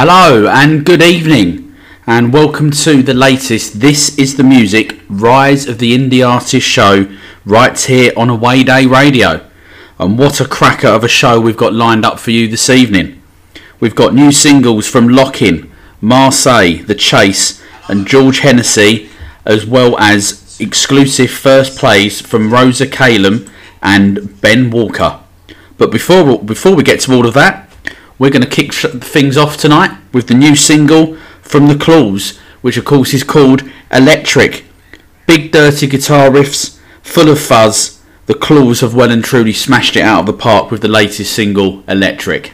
Hello and good evening, and welcome to the latest This is the Music Rise of the Indie Artist show right here on Away Day Radio. And what a cracker of a show we've got lined up for you this evening. We've got new singles from Lockin, Marseille, The Chase, and George Hennessy, as well as exclusive first plays from Rosa Calum and Ben Walker. But before before we get to all of that, we're going to kick things off tonight with the new single from The Claws, which of course is called Electric. Big dirty guitar riffs, full of fuzz. The Claws have well and truly smashed it out of the park with the latest single, Electric.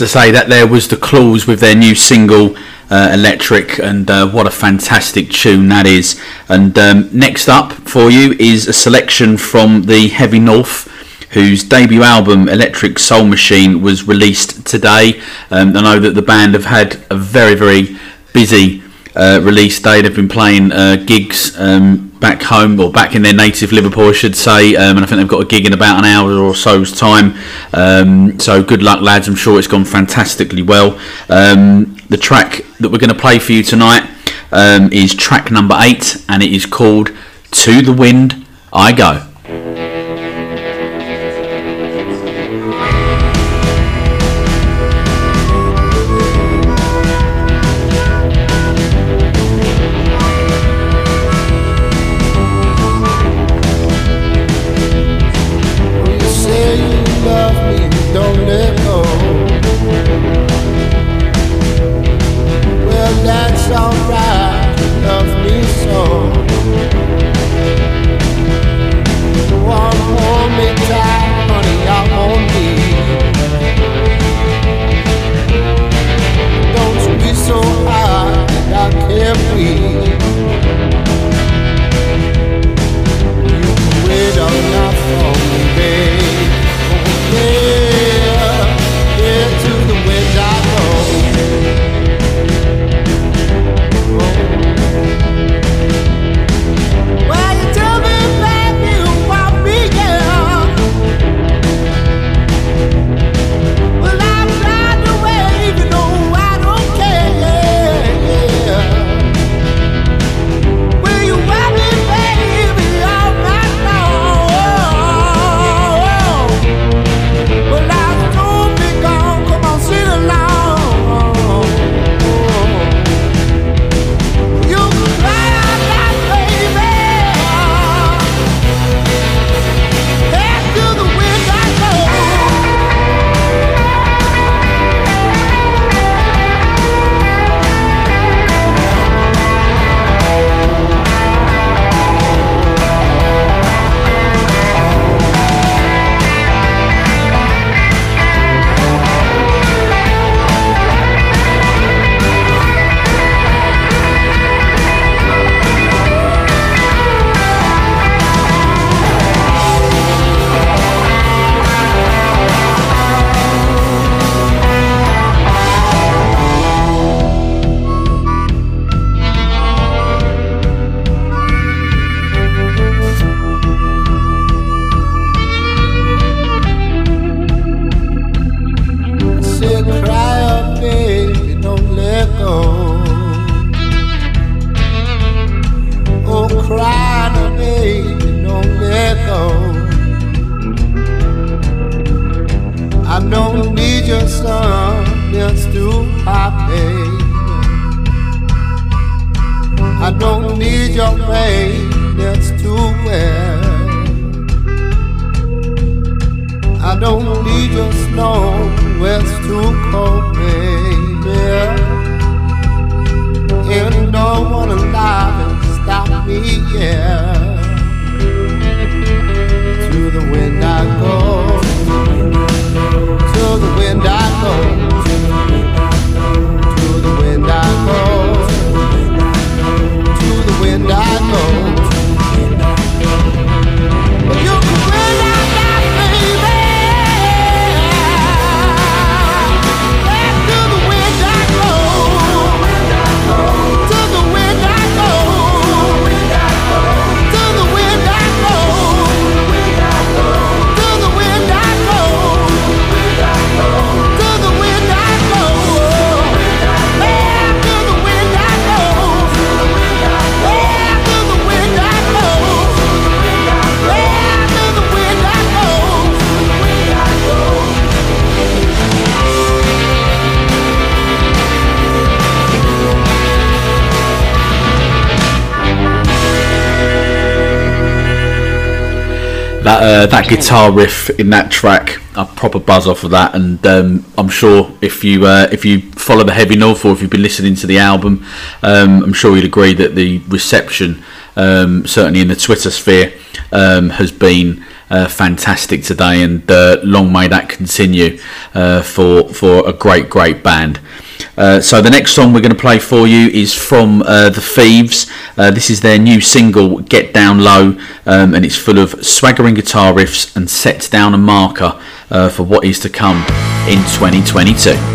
To say that there was the Claws with their new single uh, Electric, and uh, what a fantastic tune that is. And um, next up for you is a selection from the Heavy North. Whose debut album Electric Soul Machine was released today. Um, I know that the band have had a very, very busy uh, release day. They've been playing uh, gigs um, back home or back in their native Liverpool, I should say. Um, and I think they've got a gig in about an hour or so's time. Um, so good luck, lads. I'm sure it's gone fantastically well. Um, the track that we're going to play for you tonight um, is track number eight, and it is called "To the Wind I go. Uh, that guitar riff in that track, a proper buzz off of that, and um, I'm sure if you uh, if you follow the Heavy North or if you've been listening to the album, um, I'm sure you'd agree that the reception, um, certainly in the Twitter sphere, um, has been. Uh, fantastic today, and uh, long may that continue uh, for for a great, great band. Uh, so the next song we're going to play for you is from the Thieves. Uh, this is their new single, Get Down Low, um, and it's full of swaggering guitar riffs and sets down a marker uh, for what is to come in 2022.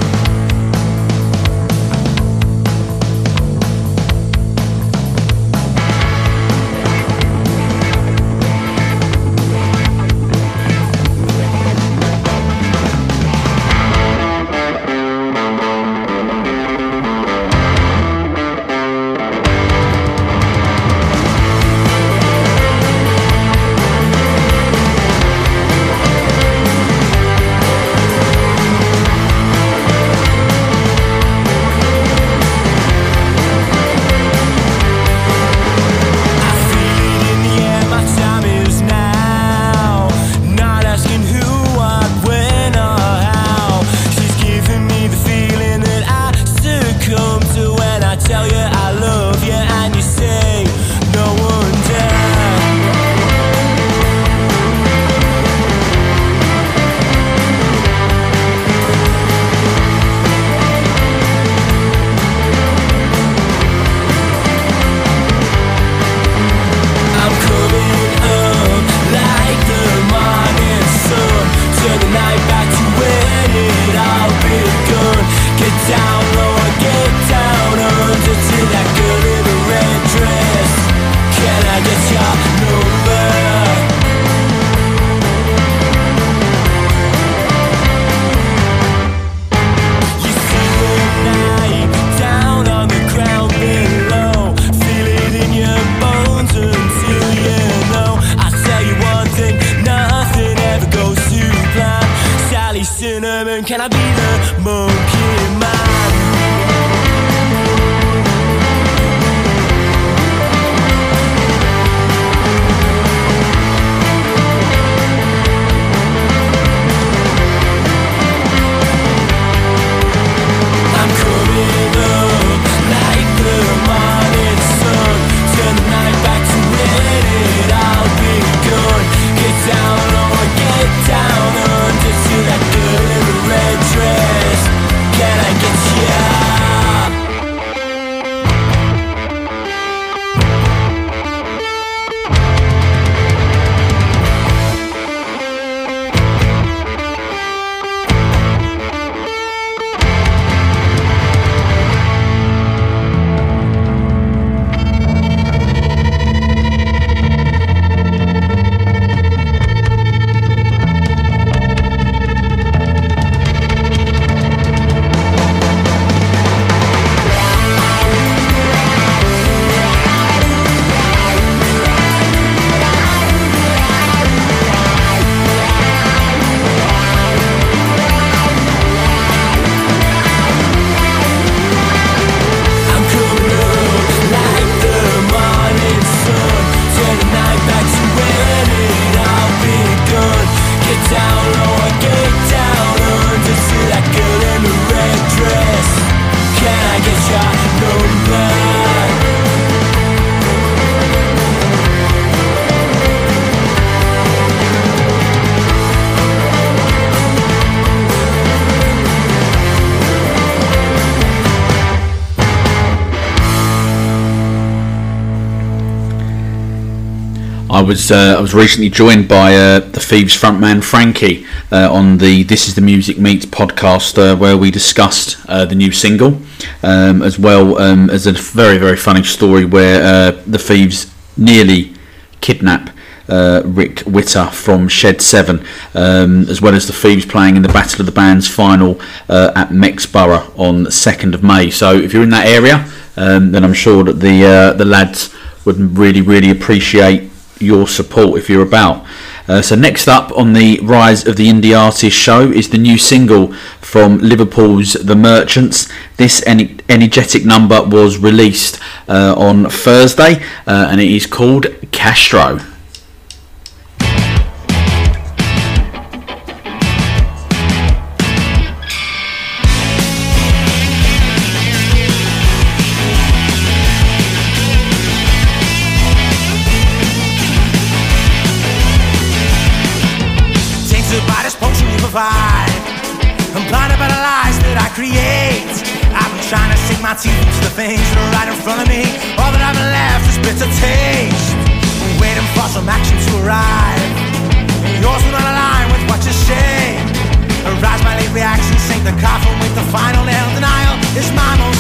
was uh, I was recently joined by uh, the Thieves frontman Frankie uh, on the This Is the Music Meets podcast, uh, where we discussed uh, the new single, um, as well um, as a very very funny story where uh, the Thieves nearly kidnap uh, Rick Witter from Shed 7, um, as well as the Thieves playing in the Battle of the Bands final uh, at Mexborough on the 2nd of May. So if you're in that area, um, then I'm sure that the uh, the lads would really, really appreciate your support if you're about. Uh, so next up on the Rise of the Indie Artist show is the new single from Liverpool's The Merchants. This en- energetic number was released uh, on Thursday uh, and it is called Castro.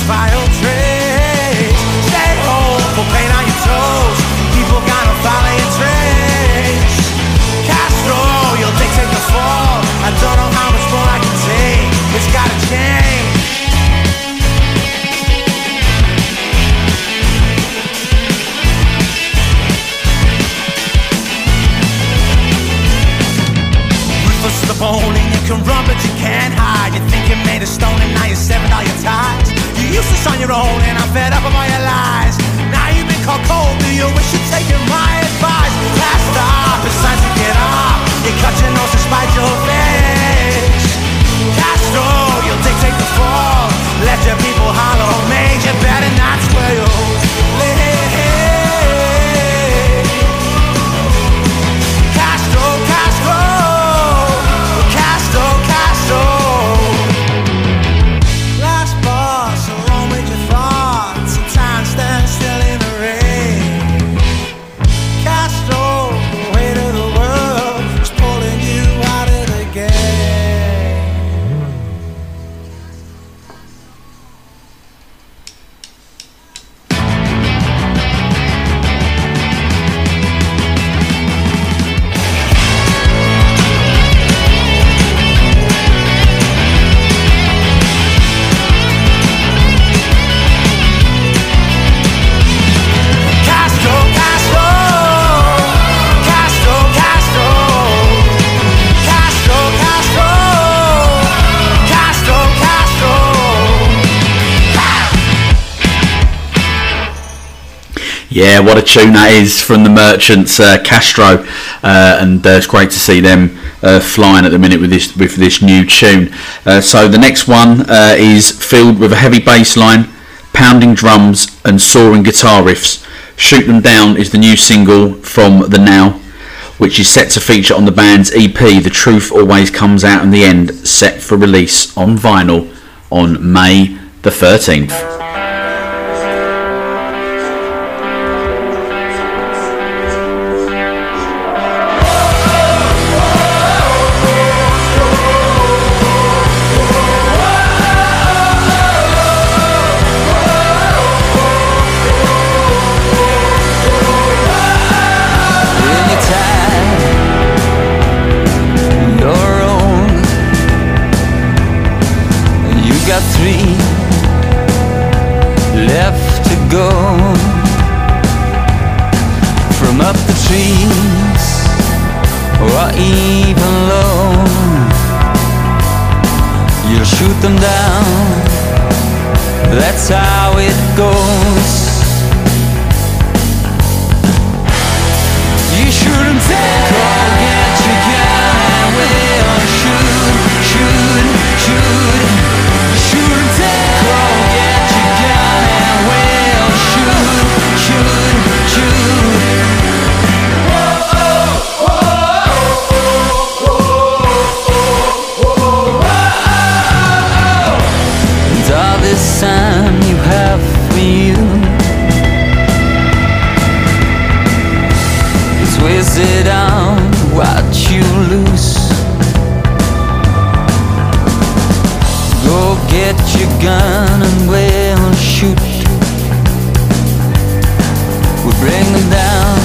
vials Yeah, what a tune that is from the Merchants, uh, Castro, uh, and uh, it's great to see them uh, flying at the minute with this with this new tune. Uh, so the next one uh, is filled with a heavy bass line, pounding drums, and soaring guitar riffs. Shoot Them Down is the new single from The Now, which is set to feature on the band's EP The Truth Always Comes Out in the End, set for release on vinyl on May the 13th. And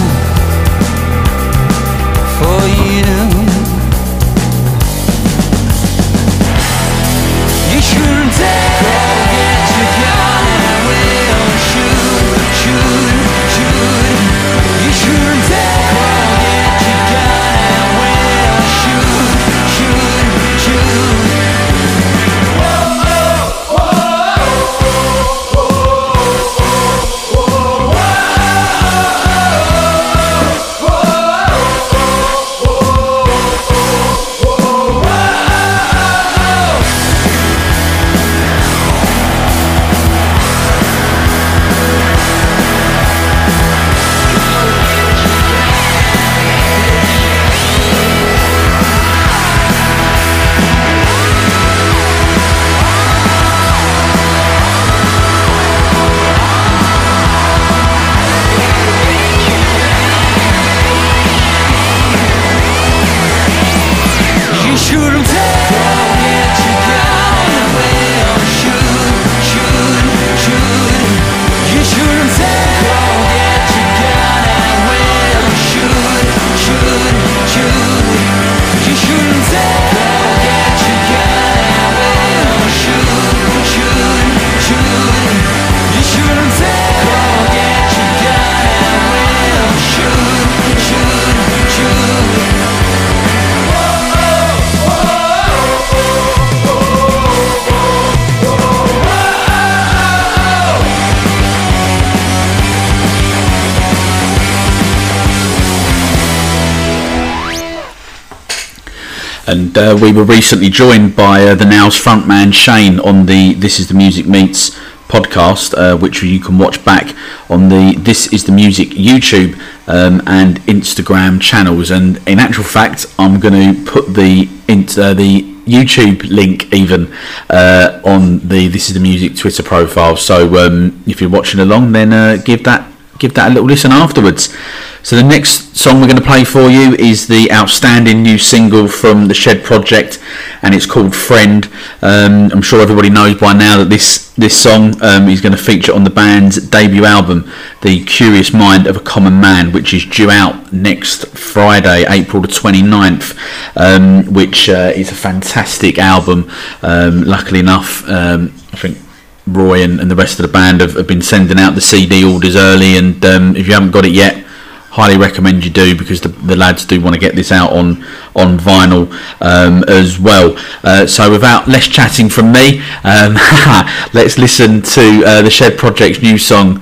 uh, we were recently joined by uh, the Now's frontman Shane on the This Is the Music Meets podcast, uh, which you can watch back on the This Is the Music YouTube um, and Instagram channels. And in actual fact, I'm going to put the uh, the YouTube link even uh, on the This Is the Music Twitter profile. So um, if you're watching along, then uh, give that give that a little listen afterwards. So the next song we're going to play for you is the outstanding new single from the Shed Project, and it's called "Friend." Um, I'm sure everybody knows by now that this this song um, is going to feature on the band's debut album, "The Curious Mind of a Common Man," which is due out next Friday, April the 29th, um, which uh, is a fantastic album. Um, luckily enough, um, I think Roy and, and, the rest of the band have, have, been sending out the CD orders early, and um, if you haven't got it yet, highly recommend you do because the, the lads do want to get this out on on vinyl um, as well. Uh, so without less chatting from me, um, let's listen to uh, the Shed Project's new song,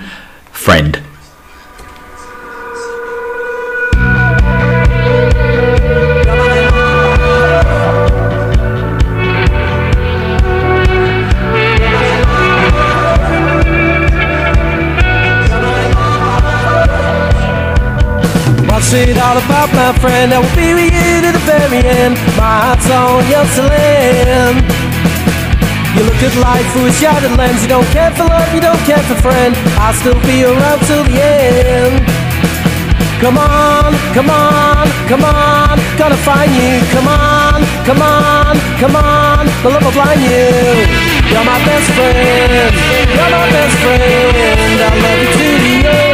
"Friend." All about, my friend? I will be with you to the very end. My heart's on yours to lend. You look at life through a shattered lens. You don't care for love, you don't care for friend. I'll still be around till the end. Come on, come on, come on, gonna find you. Come on, come on, come on, the love will blind you. You're my best friend, you're my best friend. I'll love you to the end.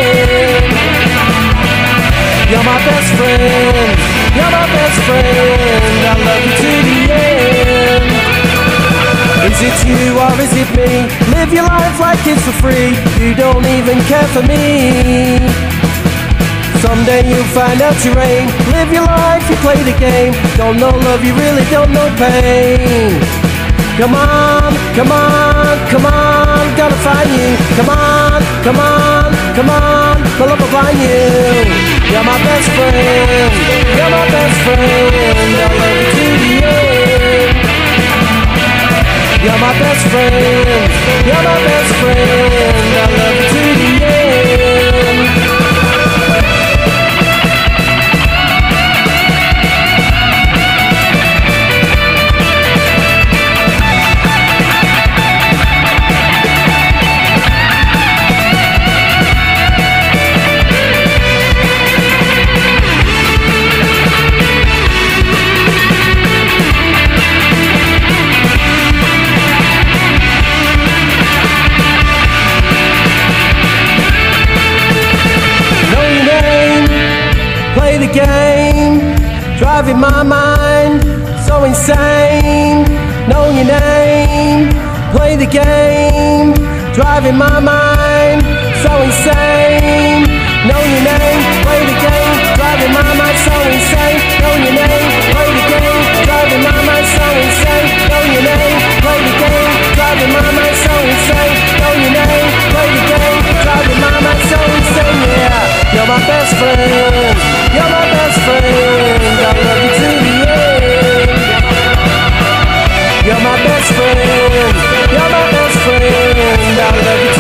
You're my best friend, you're my best friend. I love you to the end. Is it you or is it me? Live your life like it's for free. You don't even care for me. Someday you'll find out your aim. Live your life, you play the game. Don't know love, you really don't know pain. Come on, come on, come on, gotta find you. Come on, come on, come on, the love will find you. You're my best friend, you're my best friend. I love you to the end. You're my best friend, you're my best friend. I love you to the end. Game, driving my mind so insane. Know your name, play the game, driving my mind so insane. Know your name, play the game, driving my mind so insane. Know your name, play the game, driving my mind so insane. Know your name, play the game, driving my mind so insane. Know your name, you're my best friend, you're my best friend. I love you to the end. You're my best friend, you're my best friend. I love you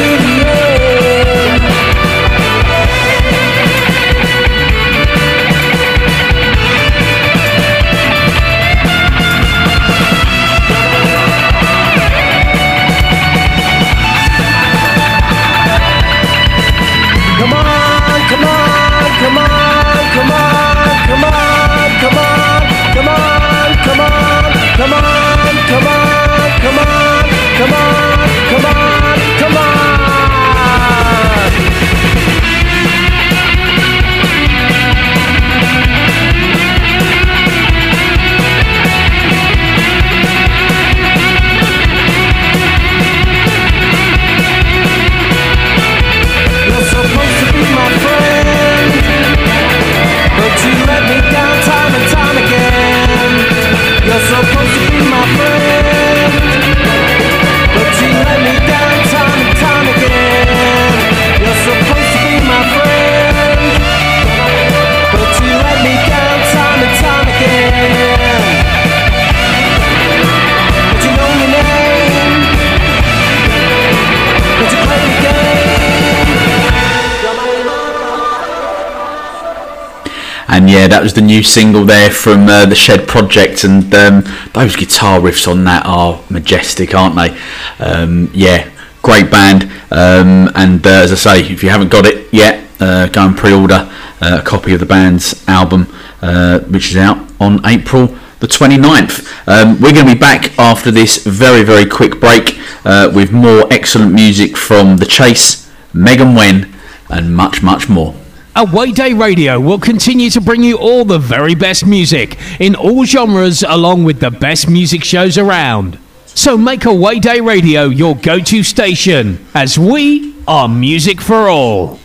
yeah, that was the new single there from uh, the Shed Project, and um, those guitar riffs on that are majestic, aren't they? Um, yeah, great band. Um, and uh, as I say, if you haven't got it yet, uh, go and pre-order uh, a copy of the band's album, uh, which is out on April the 29th. Um, we're going to be back after this very, very quick break uh, with more excellent music from The Chase, Megan Wen, and much, much more. Away Day Radio will continue to bring you all the very best music in all genres along with the best music shows around. So make Away Day Radio your go to station as we are music for all.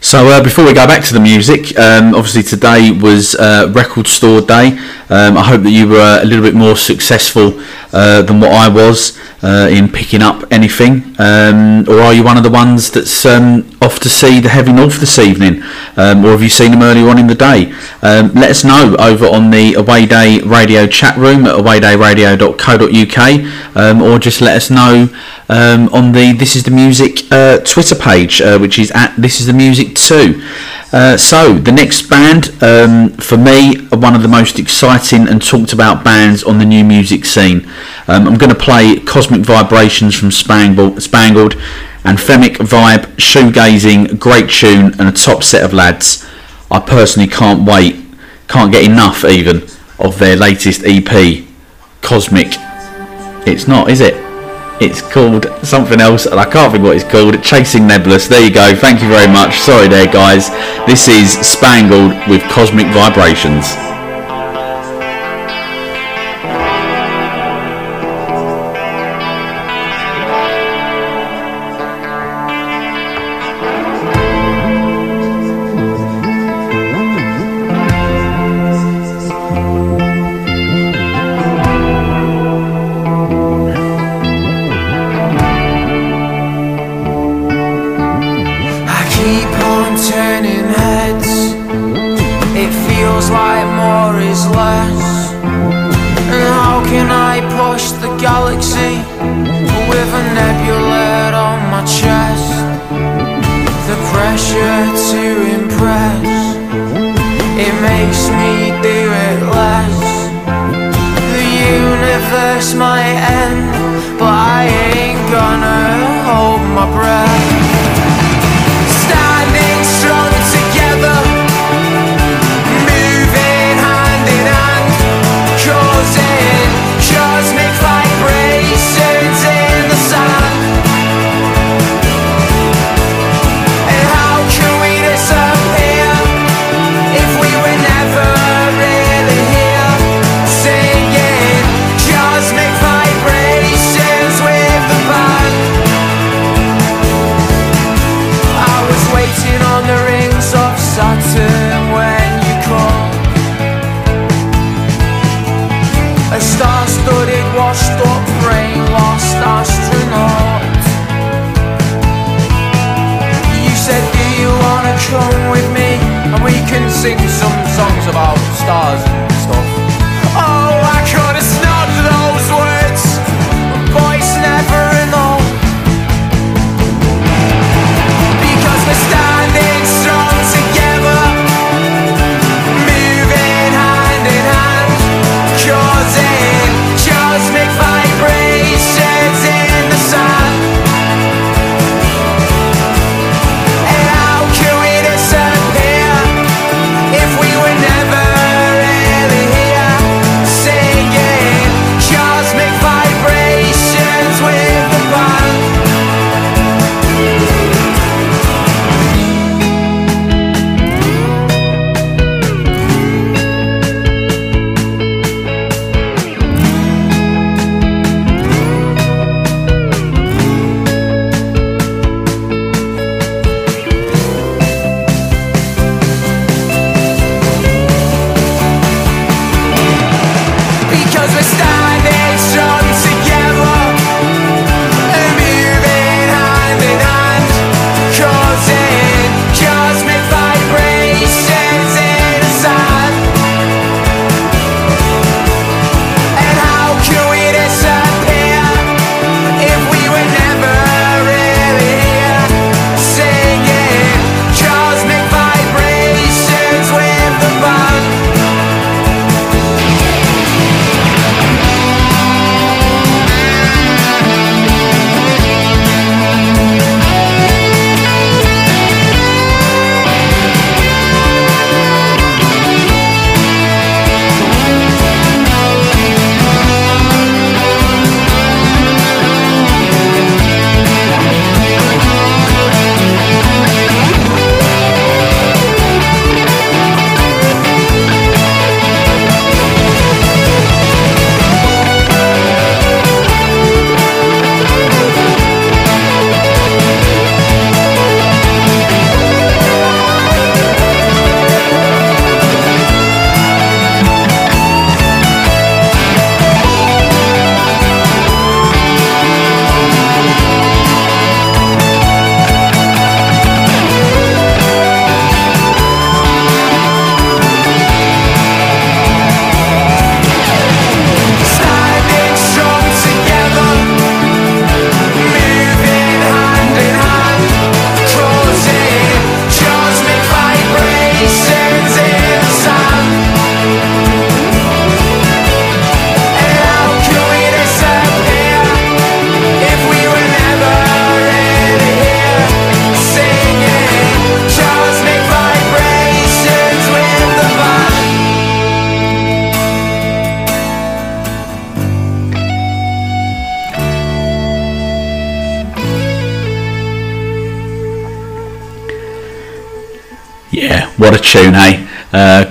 So uh, before we go back to the music, um, obviously today was uh, Record Store Day. Um, I hope that you were a little bit more successful uh, than what I was uh, in picking up anything, um, or are you one of the ones that's um, off to see the Heavy North this evening, um, or have you seen them earlier on in the day? Um, let us know over on the Away Day Radio chat room at awaydayradio.co.uk, um, or just let us know on the This Is the Music uh, Twitter page, uh, which is at This Is the Music Music 2. Uh, so, the next band, um, for me, are one of the most exciting and talked about bands on the new music scene. Um, I'm going to play Cosmic Vibrations from Spangled, Spangled and Femic Vibe, Shoegazing, great tune, and a top set of lads. I personally can't wait, can't get enough even, of their latest EP, Cosmic. It's not, is it? It's called something else, and I can't think what it's called. Chasing Nebulous. There you go. Thank you very much. Sorry there, guys. This is Spangled with Cosmic Vibrations.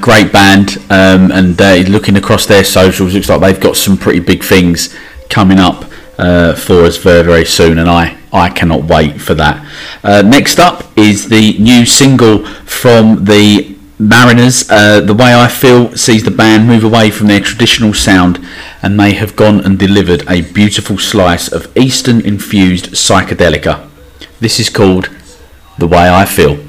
Great band, um, and looking across their socials, looks like they've got some pretty big things coming up uh, for us very, very soon, and I, I cannot wait for that. Uh, next up is the new single from the Mariners. Uh, the way I feel sees the band move away from their traditional sound, and they have gone and delivered a beautiful slice of Eastern infused psychedelica. This is called The Way I Feel.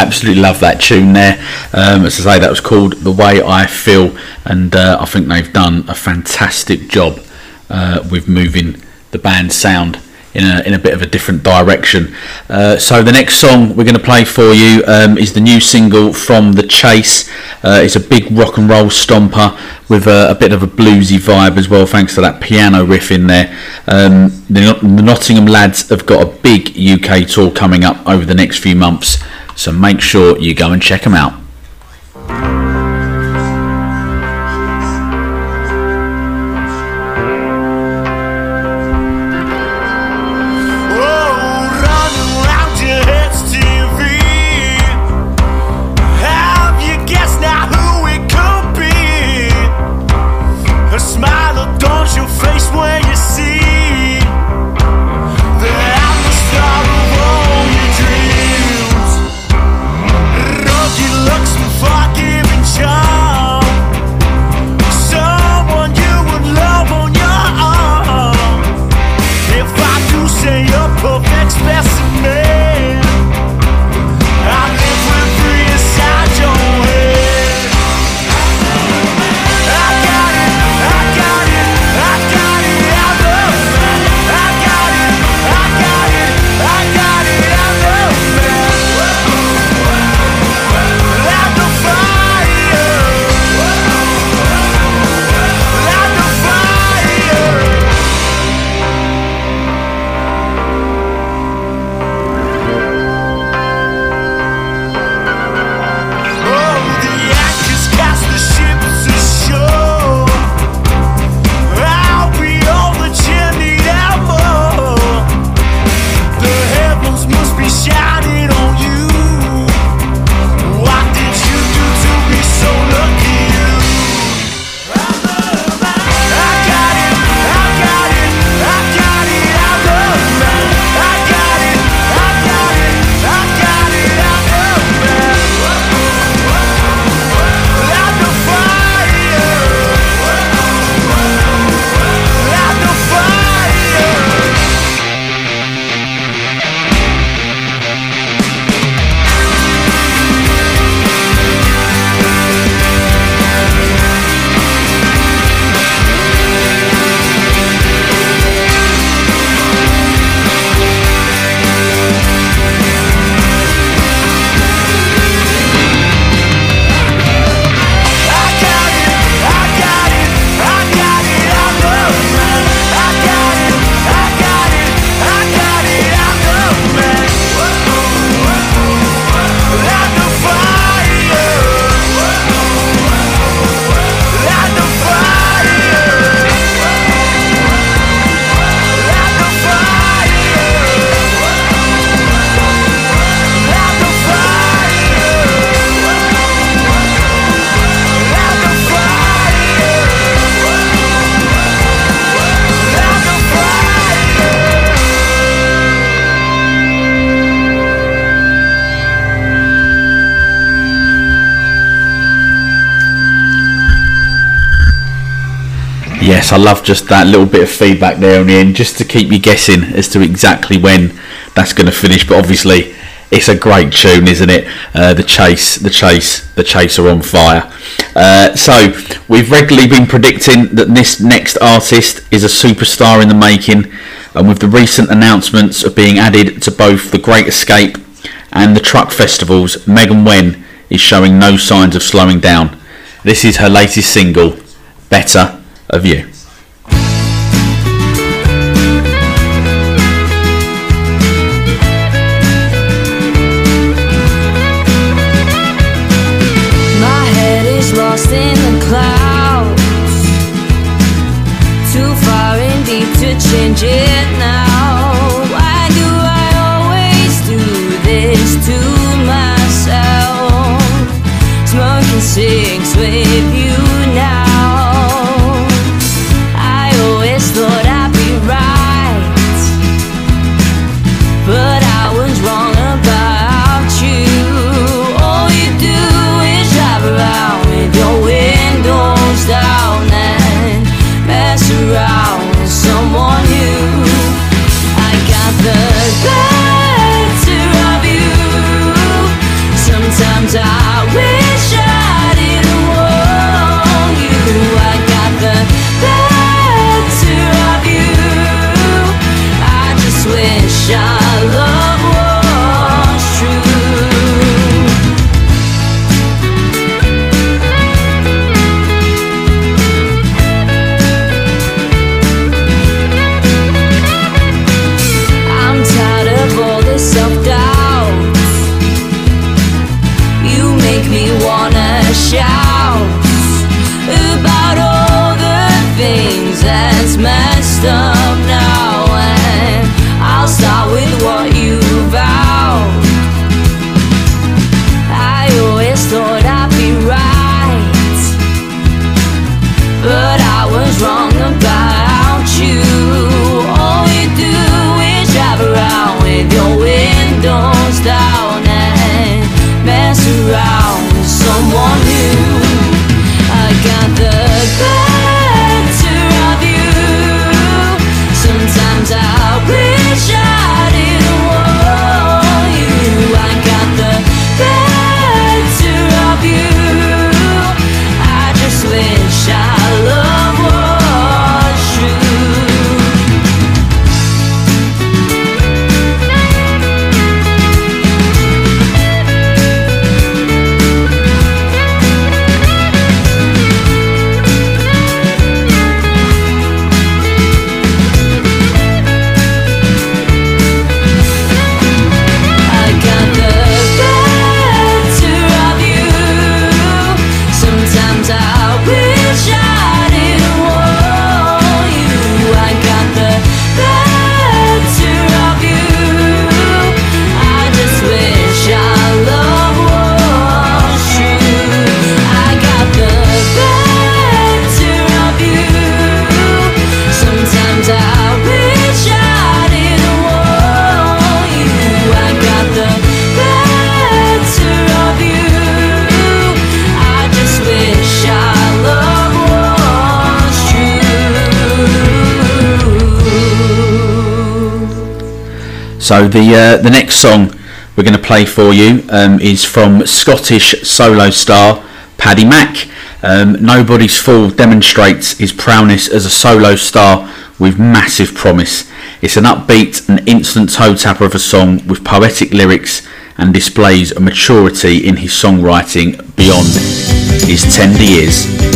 Absolutely love that tune there. Um, as I say, that was called "The Way I Feel," and uh, I think they've done a fantastic job uh, with moving the band's sound in a, in a bit of a different direction. Uh, so the next song we're going to play for you um, is the new single from The Chase. Uh, it's a big rock and roll stomper with a, a, bit of a bluesy vibe as well, thanks to that piano riff in there. Um, the, the Nottingham lads have got a big UK tour coming up over the next few months, so make sure you go and check them out. Yes, I love just that little bit of feedback there on the end, just to keep you guessing as to exactly when that's going to finish. But obviously, it's a great tune, isn't it? Uh, the chase, the chase, the chase are on fire. Uh, so we've regularly been predicting that this next artist is a superstar in the making, and with the recent announcements of being added to both the Great Escape and the Truck Festivals, Megan Wen is showing no signs of slowing down. This is her latest single, Better of You. So the uh, the next song we're going to play for you um, is from Scottish solo star Paddy Mack. Um, Nobody's Fool demonstrates his prowess as a solo star with massive promise. It's an upbeat and instant toe tapper of a song with poetic lyrics and displays a maturity in his songwriting beyond his tender years.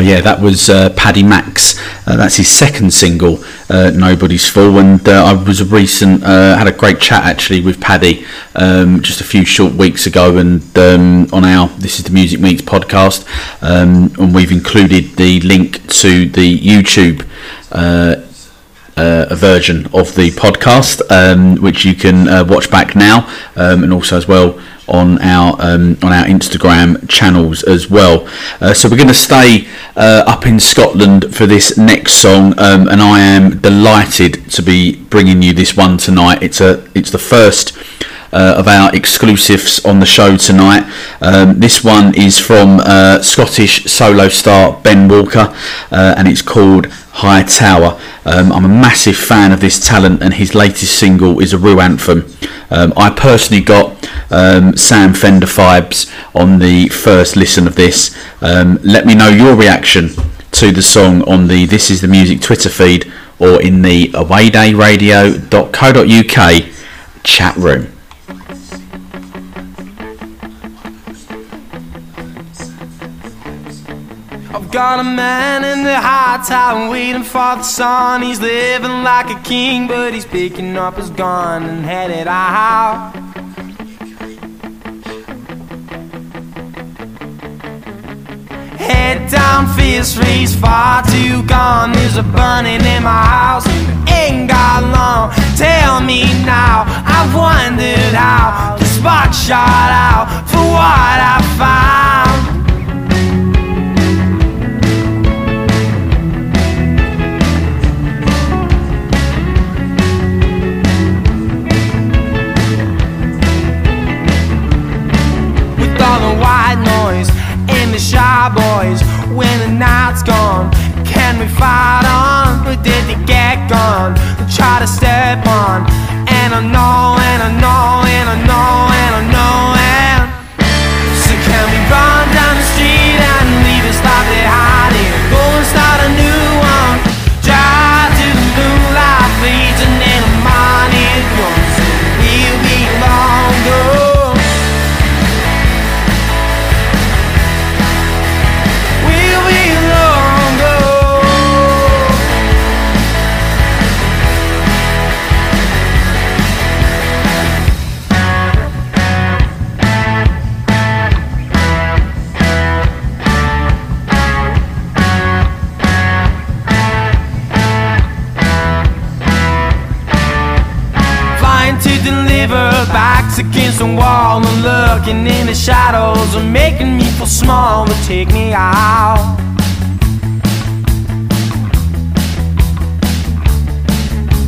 Yeah, that was uh, Paddy Max. Uh, that's his second single, uh, "Nobody's Fool." And uh, I was a recent uh, had a great chat actually with Paddy um, just a few short weeks ago, and um, on our "This Is the Music Meets" podcast, um, and we've included the link to the YouTube. Uh, a version of the podcast, um, which you can uh, watch back now, um, and also as well on our um, on our Instagram channels as well. Uh, so we're going to stay uh, up in Scotland for this next song, um, and I am delighted to be bringing you this one tonight. It's a it's the first. Uh, of our exclusives on the show tonight. Um, this one is from uh, Scottish solo star Ben Walker, uh, and it's called High Tower. Um, I'm a massive fan of this talent, and his latest single is a real anthem. Um, I personally got um, Sam Fender vibes on the first listen of this. Um, let me know your reaction to the song on the This Is the Music Twitter feed or in the awaydayradio.co.uk chat room. Got a man in the high tower waiting for the sun. He's living like a king, but he's picking up his gun and headed out. Head down, fierce race, far too gone. There's a burning in my house, ain't got long. Tell me now, I've wondered how the spark shot out for what I found. Shy boys. When the night's gone, can we fight on? Or did they get gone? Try to step on, and I know, and I know, and I know, backs against the wall and looking in the shadows are making me feel small but take me out.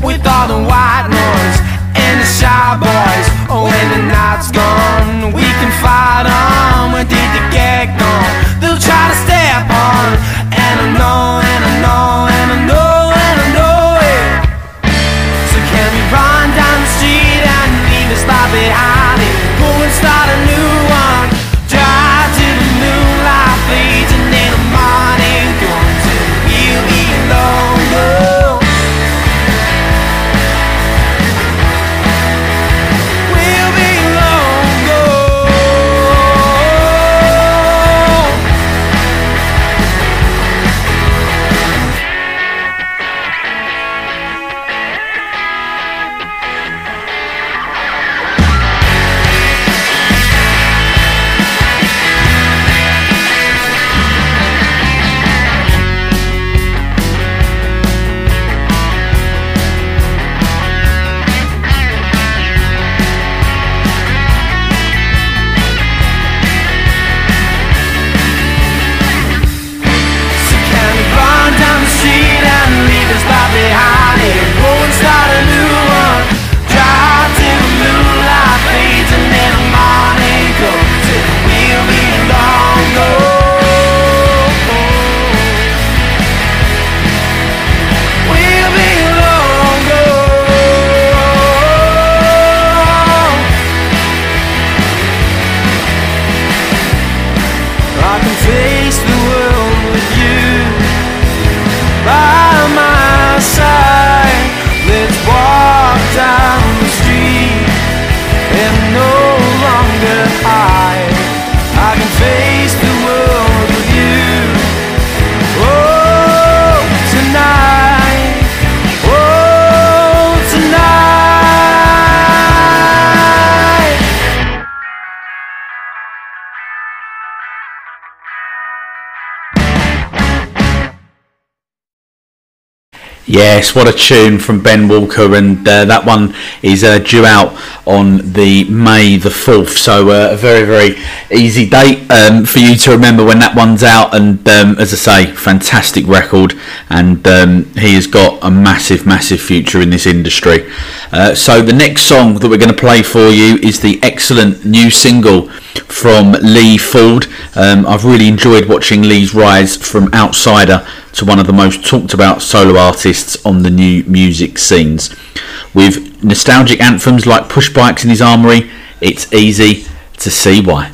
With all the white noise and the shy boys, oh, when the night's gone, we can fight on. Where did they get gone? They'll try to step on, and I know, and I know, and I know, this life behind it? Go and start a Yes, what a tune from Ben Walker, and uh, that one is uh, due out on the May the fourth. So uh, a very very easy date um, for you to remember when that one's out. And um, as I say, fantastic record, and um, he has got a massive massive future in this industry. Uh, so the next song that we're going to play for you is the excellent new single from Lee Ford. Um, I've really enjoyed watching Lee's rise from outsider to one of the most talked about solo artists on the new music scenes. With nostalgic anthems like Push Bikes in his armoury, it's easy to see why.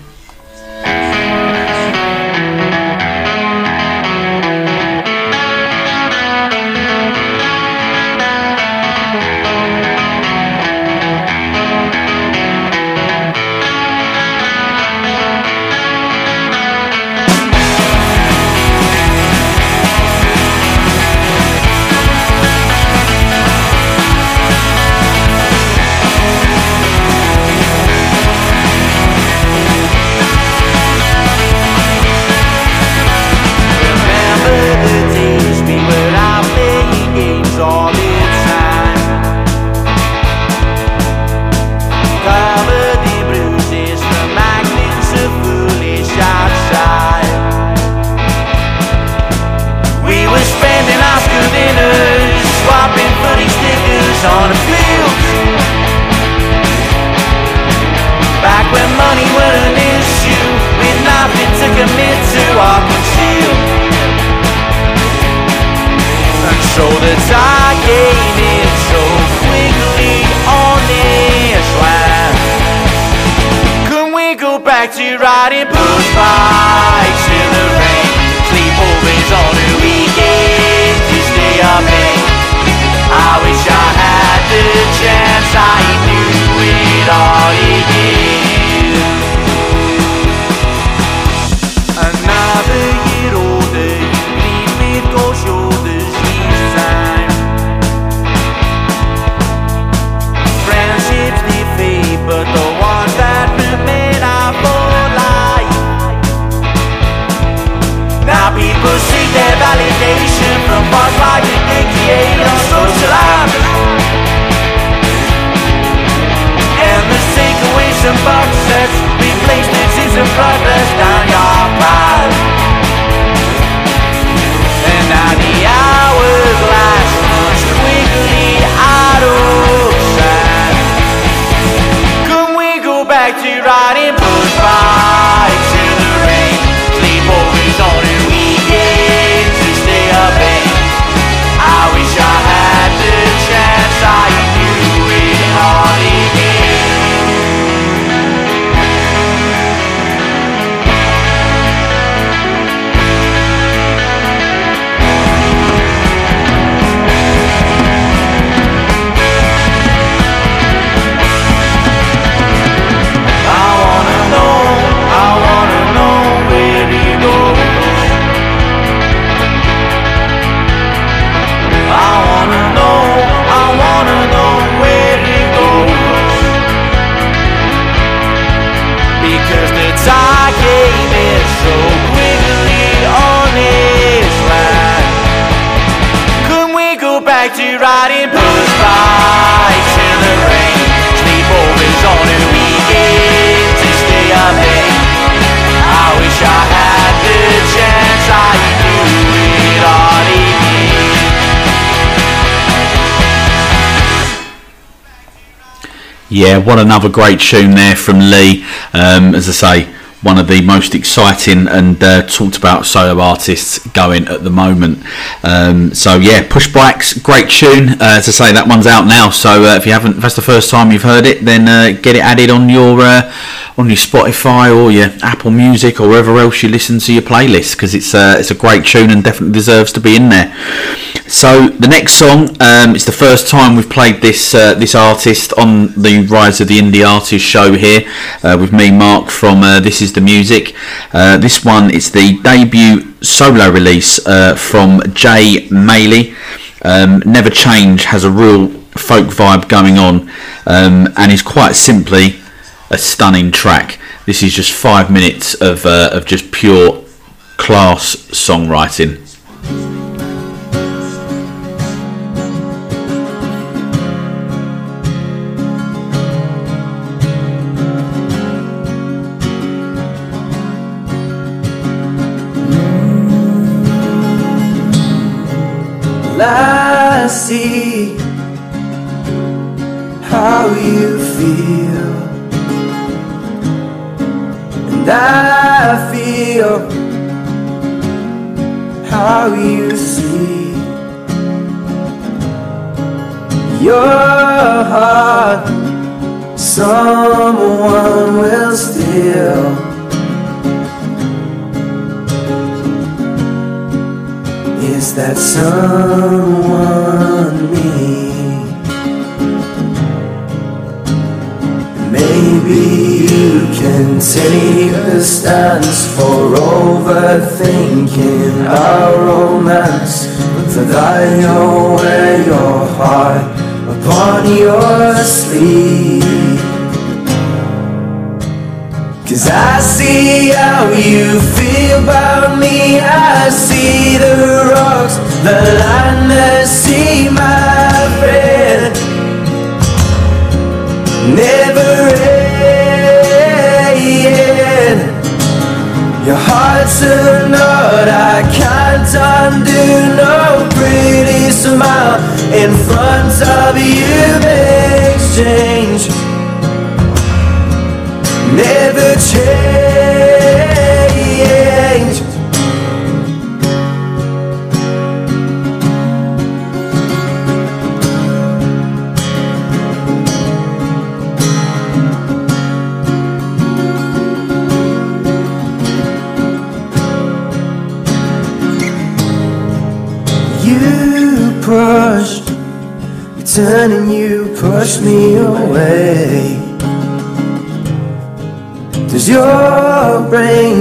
Yeah, what another great tune there from Lee. Um, as I say, one of the most exciting and uh, talked about solo artists going at the moment. Um, so yeah, Push Bikes, great tune. Uh, say, that one's out now. So uh, if you haven't, if that's the first time you've heard it, then uh, get it added on your uh, on your Spotify or your Apple Music or wherever else you listen to your playlist because it's uh, it's a great tune and definitely deserves to be in there. So the next song, um, it's the first time we've played this uh, this artist on the Rise of the Indie Artist show here uh, with me, Mark from uh, This Is the Music. Uh, this one, is the debut solo release uh, from Jay Maley. Um, Never Change has a real folk vibe going on, um, and is quite simply a stunning track. This is just five minutes of uh, of just pure class songwriting. Smile in front of you. Exchange never change. Turning you push me away? Does your brain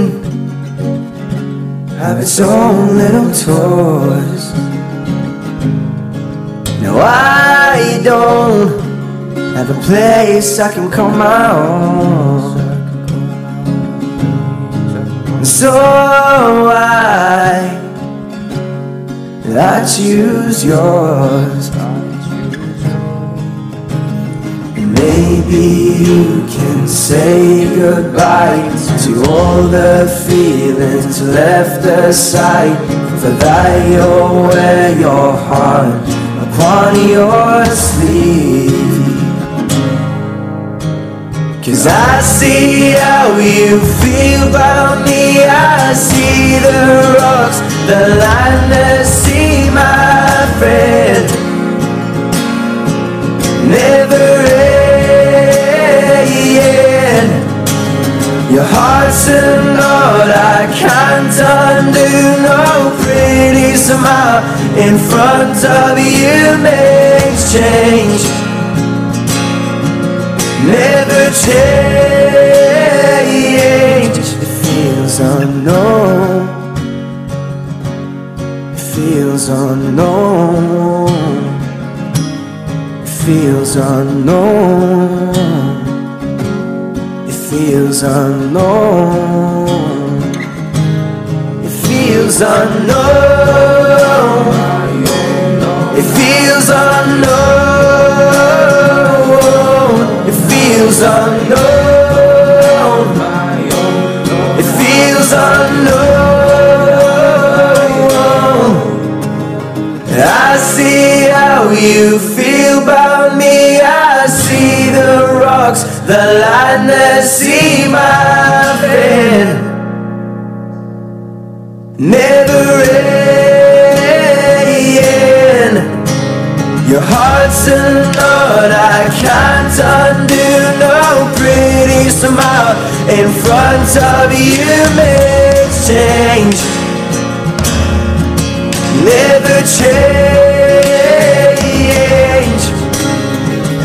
have its own little toys? No, I don't have a place I can call my own. And so I, I choose yours. Maybe you can say goodbye to all the feelings left aside. For that you'll wear your heart upon your sleeve. Cause I see how you feel about me. I see the rocks, the line, the sea, my friend. Never Your heart's a knot I can't undo. No pretty smile in front of you makes change never change. It feels unknown. It feels unknown. It feels unknown. Feels unknown. It feels unknown. It feels unknown. It feels unknown. It feels unknown. I see how you feel the sea, my friend. Never end. Your heart's a knot I can't undo. No pretty smile in front of you makes change. Never change.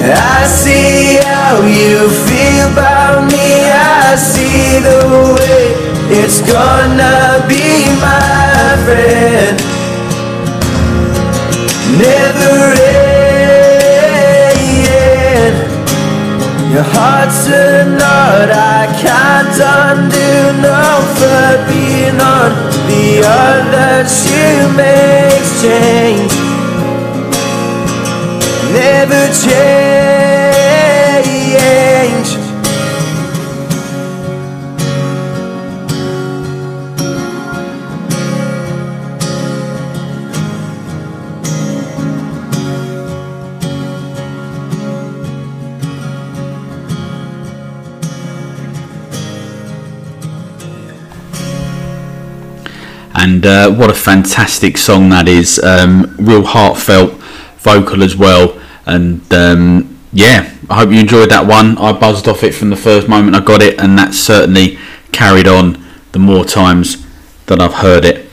I see how you feel about me. I see the way it's gonna be, my friend never end. Your heart's a knot I can't undo. No, for being on the other shoe makes change. Never change. And uh, what a fantastic song that is. Um, real heartfelt vocal as well, and um, yeah, I hope you enjoyed that one. I buzzed off it from the first moment I got it, and that's certainly carried on the more times that I've heard it.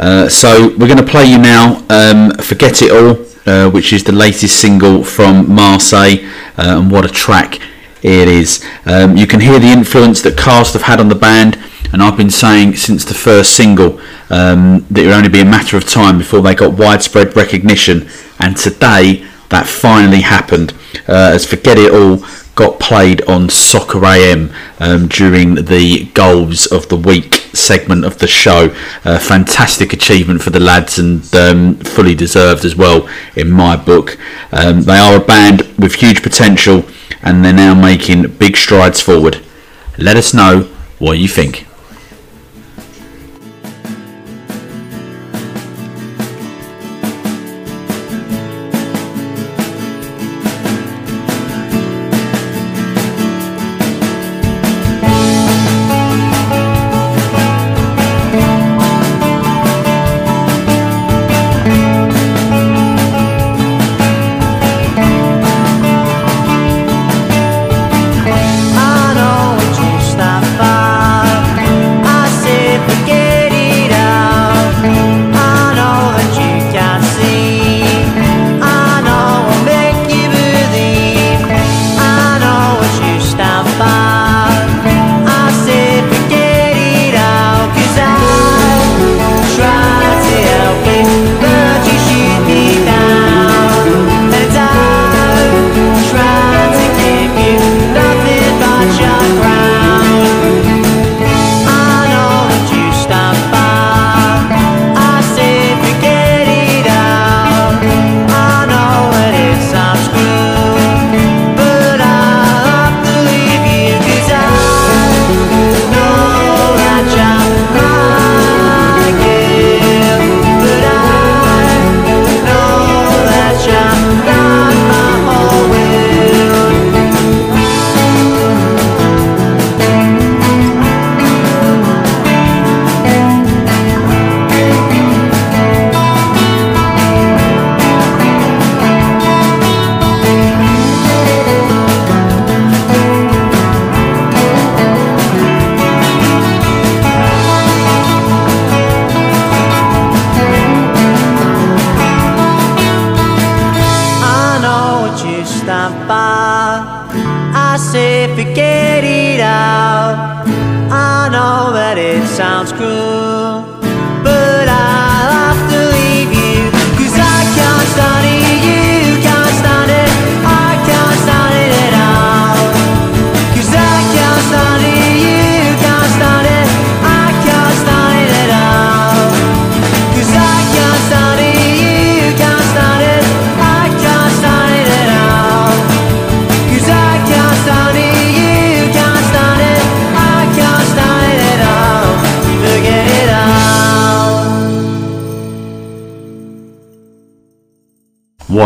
Uh, so we're going to play you now um, "Forget It All," uh, which is the latest single from Marseille, uh, and what a track it is. Um, you can hear the influence that Cast have had on the band, and I've been saying since the first single um, that it would only be a matter of time before they got widespread recognition, and today that finally happened. Uh, as Forget It All got played on Soccer AM um, during the Goals of the Week segment of the show. Fantastic achievement for the lads and um, fully deserved as well in my book. Um, they are a band with huge potential and they're now making big strides forward. Let us know what you think.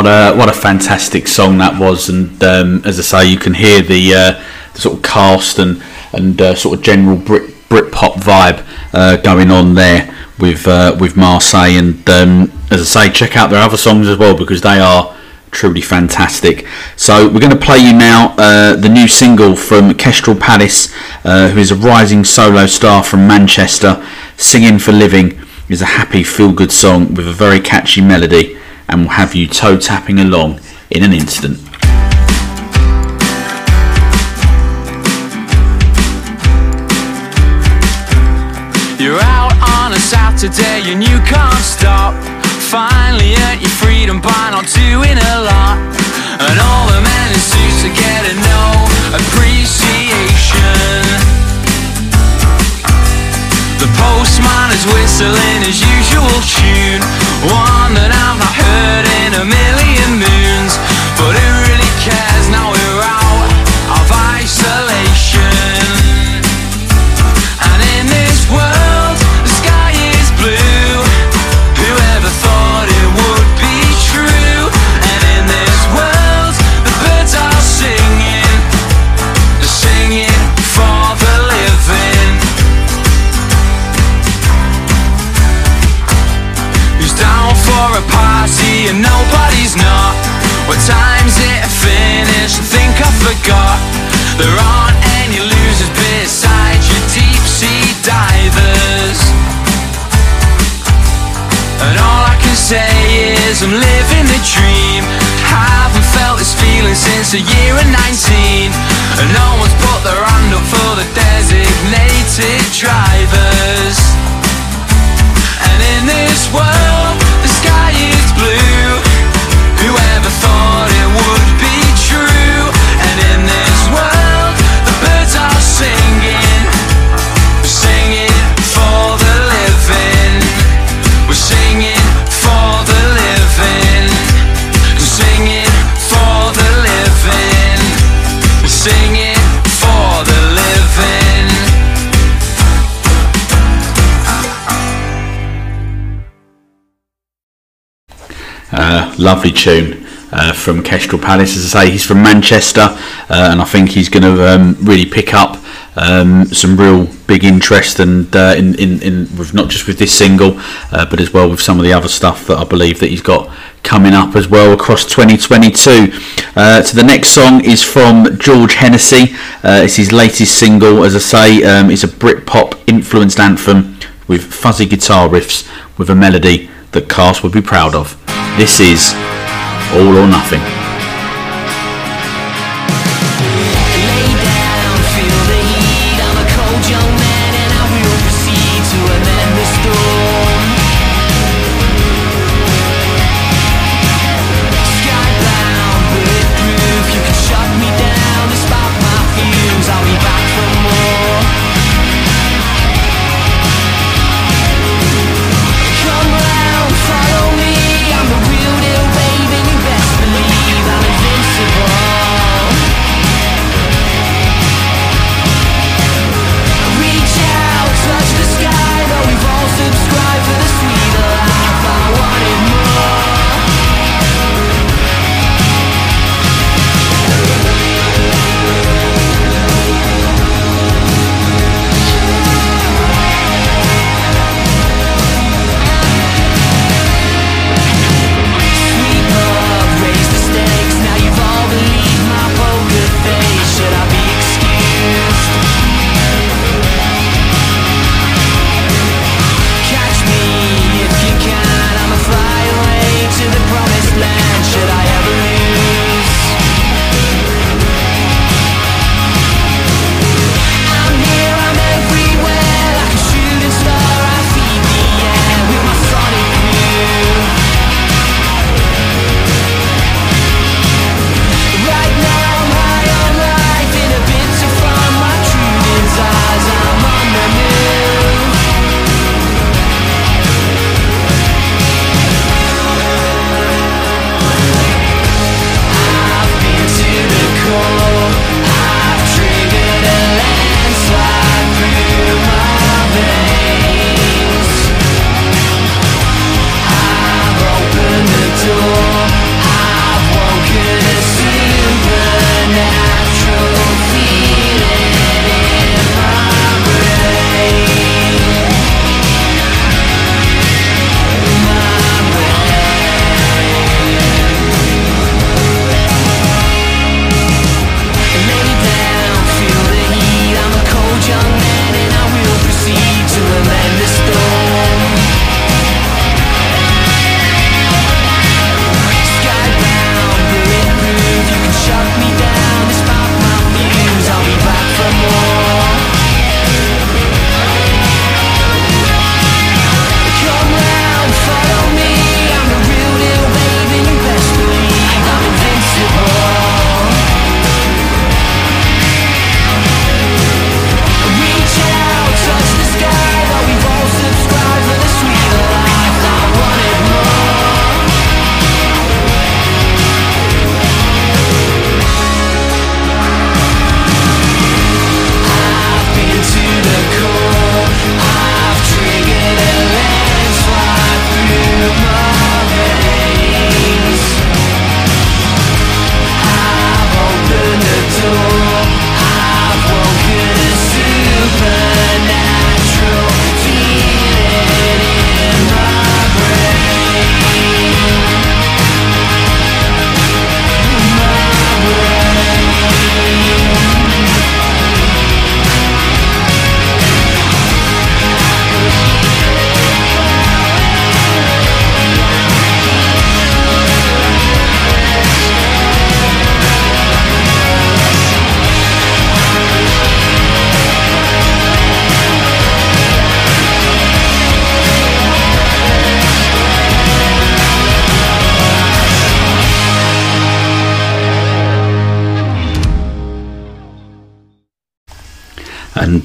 What a what a fantastic song that was, and um, as I say, you can hear the, uh, the sort of cast and and uh, sort of general Brit Britpop vibe uh, going on there with uh, with Marseille, and um, as I say, check out their other songs as well because they are truly fantastic. So we're going to play you now uh, the new single from Kestrel Palace, uh, who is a rising solo star from Manchester. Singing for Living is a happy, feel-good song with a very catchy melody, and will have you toe tapping along in an instant. You're out on a Saturday and you can't stop. Finally your freedom by not doing a lot. And all the men in suits are getting no appreciation. The postman is whistling his usual tune, one lovely tune uh, from Kestrel Palace. As I say, he's from Manchester, uh, and I think he's going to um, really pick up um, some real big interest and uh, in, in, in with not just with this single, uh, but as well with some of the other stuff that I believe that he's got coming up as well across 2022. Uh, so the next song is from George Hennessy. Uh, it's his latest single. As I say, um, it's a Britpop influenced anthem with fuzzy guitar riffs with a melody that Cast would be proud of. This is All or Nothing.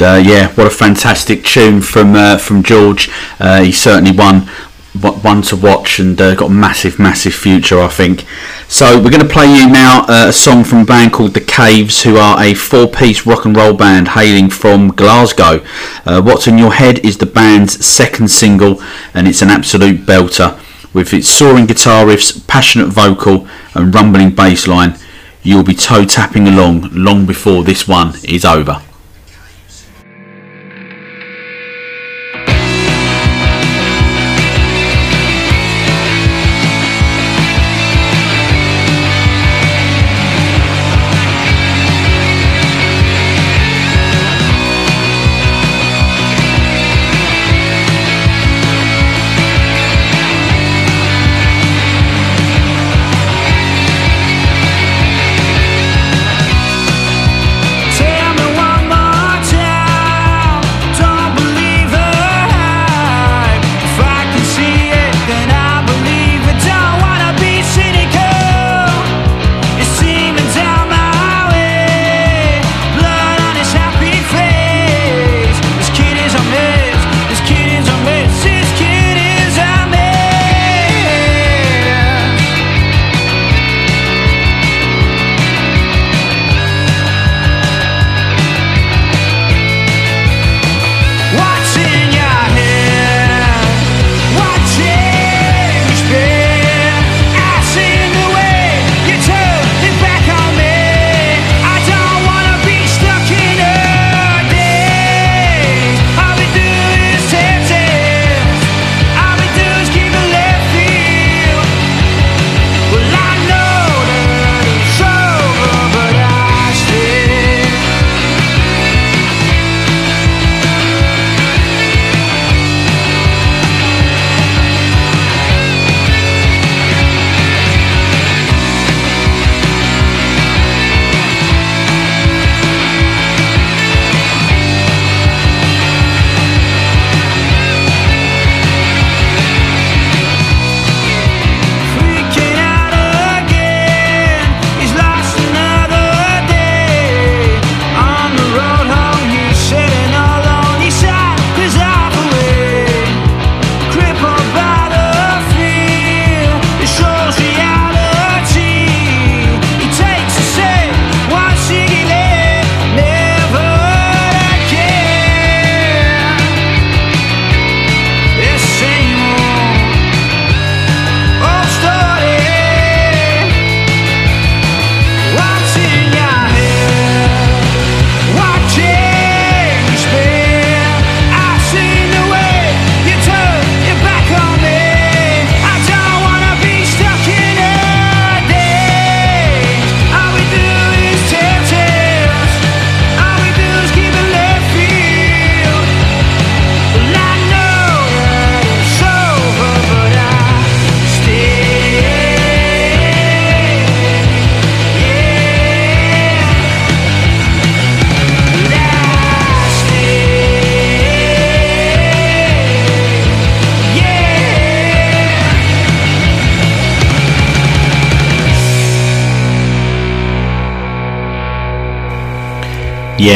Uh, yeah, what a fantastic tune from uh, from George. Uh, he's certainly one one to watch and uh, got a massive, massive future, I think. So we're going to play you now uh, a song from a band called The Caves, who are a four-piece rock and roll band hailing from Glasgow. Uh, What's in Your Head is the band's second single, and it's an absolute belter. With its soaring guitar riffs, passionate vocal, and rumbling bass line, you'll be toe tapping along long before this one is over.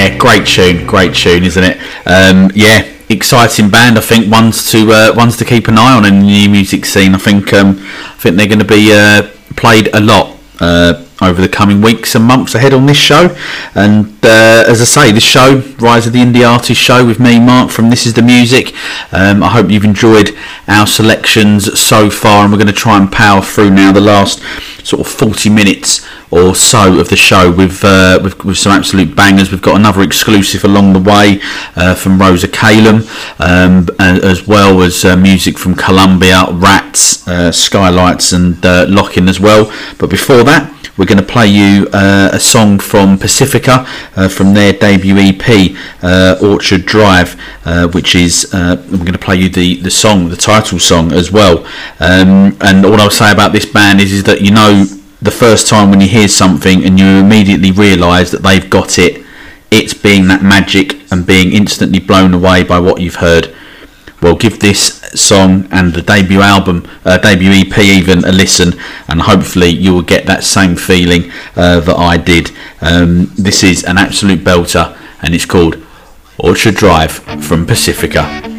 Yeah, great tune, great tune, isn't it? Um, yeah, exciting band. I think ones to uh, ones to keep an eye on in the new music scene. I think um, I think they're going to be uh, played a lot uh, over the coming weeks and months ahead on this show. And uh, as I say, this show, Rise of the Indie Artist Show, with me, Mark from This Is the Music. Um, I hope you've enjoyed our selections so far, and we're going to try and power through now the last sort of 40 minutes or so of the show with, uh, with with some absolute bangers. We've got another exclusive along the way uh, from Rosa Calum, um, as well as uh, music from Columbia, Rats, uh, Skylights, and uh, Locking as well. But before that. We're going to play you uh, a song from Pacifica uh, from their debut EP, Orchard Drive, which is we're going to play you the, the song, the title song as well. Um, and all I'll say about this band is, is that you know the first time when you hear something and you immediately realise that they've got it, it's being that magic and being instantly blown away by what you've heard. Well, give this song and the debut album, uh, debut EP even, a listen, and hopefully you will get that same feeling uh, that I did. Um, this is an absolute belter, and it's called Orchard Drive from Pacifica.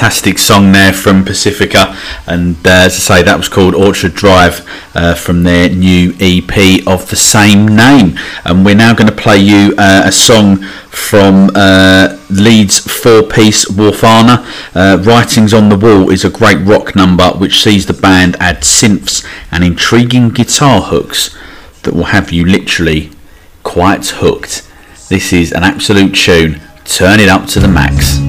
fantastic song there from Pacifica, and uh, as I say, that was called Orchard Drive uh, from their new EP of the same name. And we're now going to play you uh, a song from uh, Leeds four piece Warfana. Uh, Writings on the Wall is a great rock number which sees the band add synths and intriguing guitar hooks that will have you literally quite hooked. This is an absolute tune. Turn it up to the max.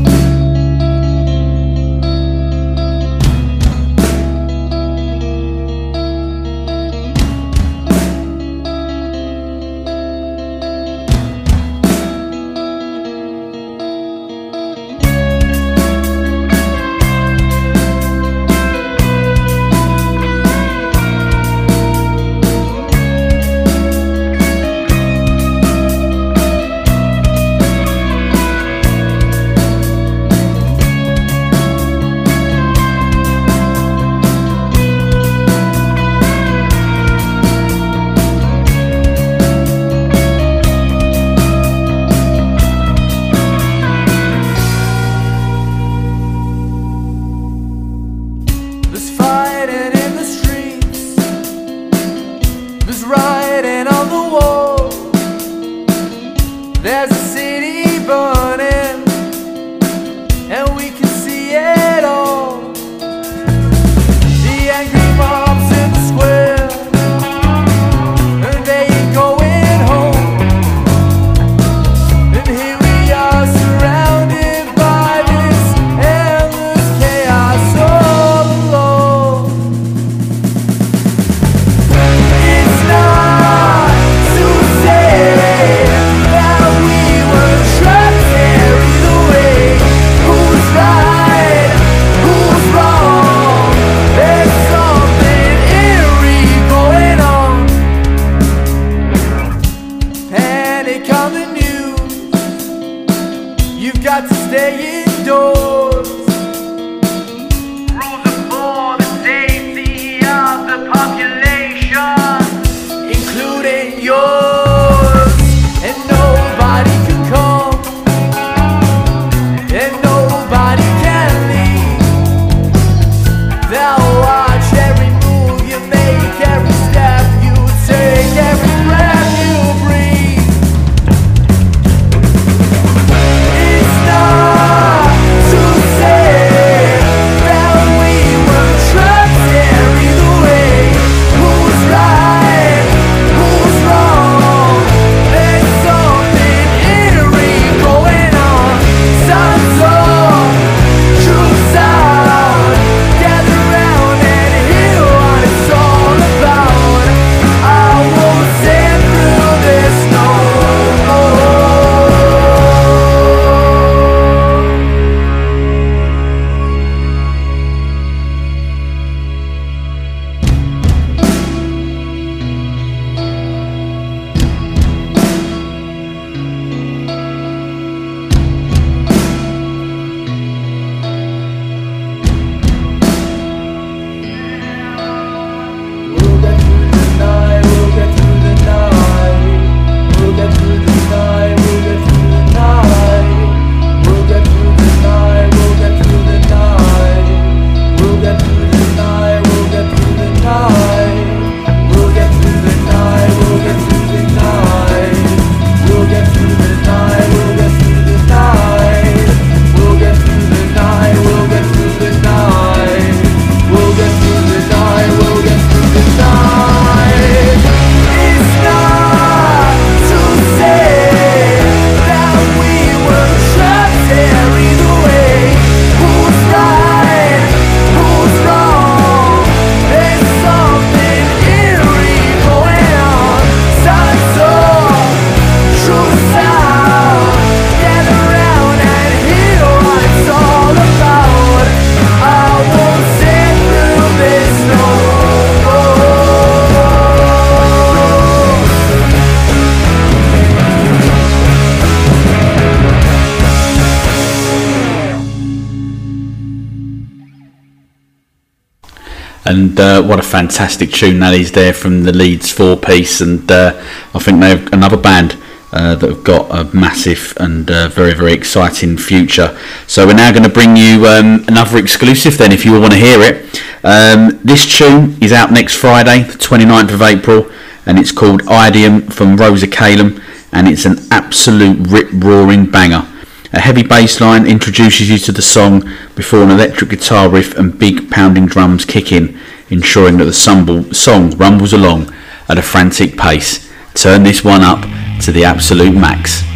Uh, what a fantastic tune that is there from the Leeds four piece. And uh, I think they have another band uh, that have got a massive and uh, very, very exciting future. So we're now going to bring you um, another exclusive then if you want to hear it. Um, this tune is out next Friday, the 29th of April, and it's called Idiom from Rosa Calum, and it's an absolute rip-roaring banger. A heavy bass line introduces you to the song before an electric guitar riff and big pounding drums kick in, ensuring that the song rumbles along at a frantic pace. Turn this one up to the absolute max.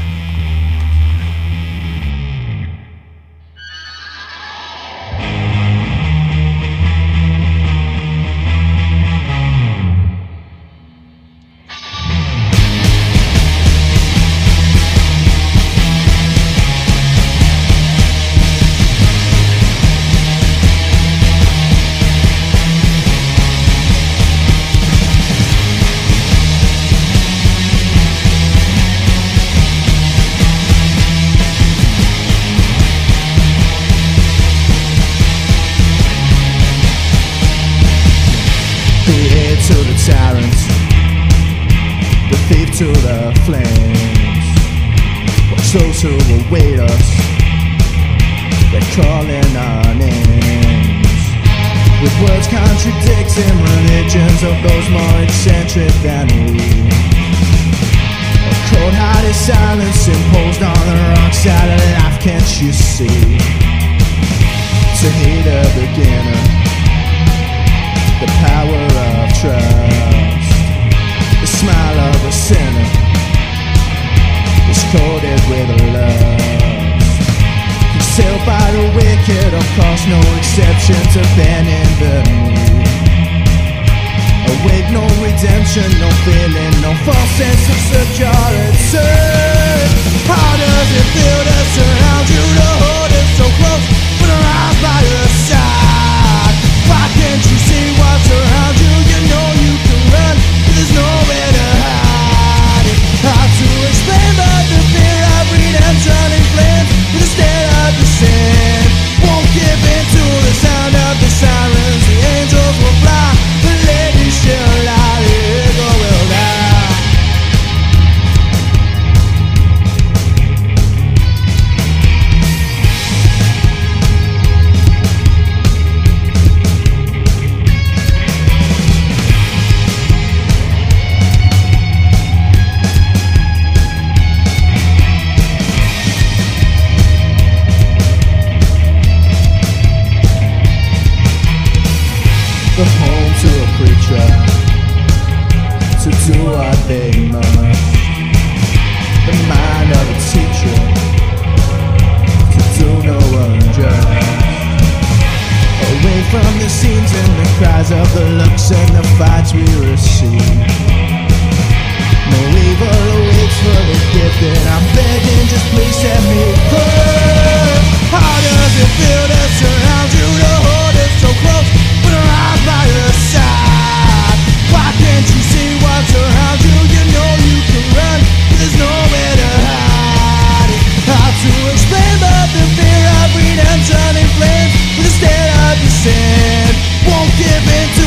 are they must The mind of a teacher To do no unjust Away from the scenes and the cries Of the looks and the fights we receive No evil for the gift I'm begging just please set me free How does it feel to surround you? No There's nowhere to hide. Hard to explain, but the fear of redemption flamed with the stain of sin. Won't give in to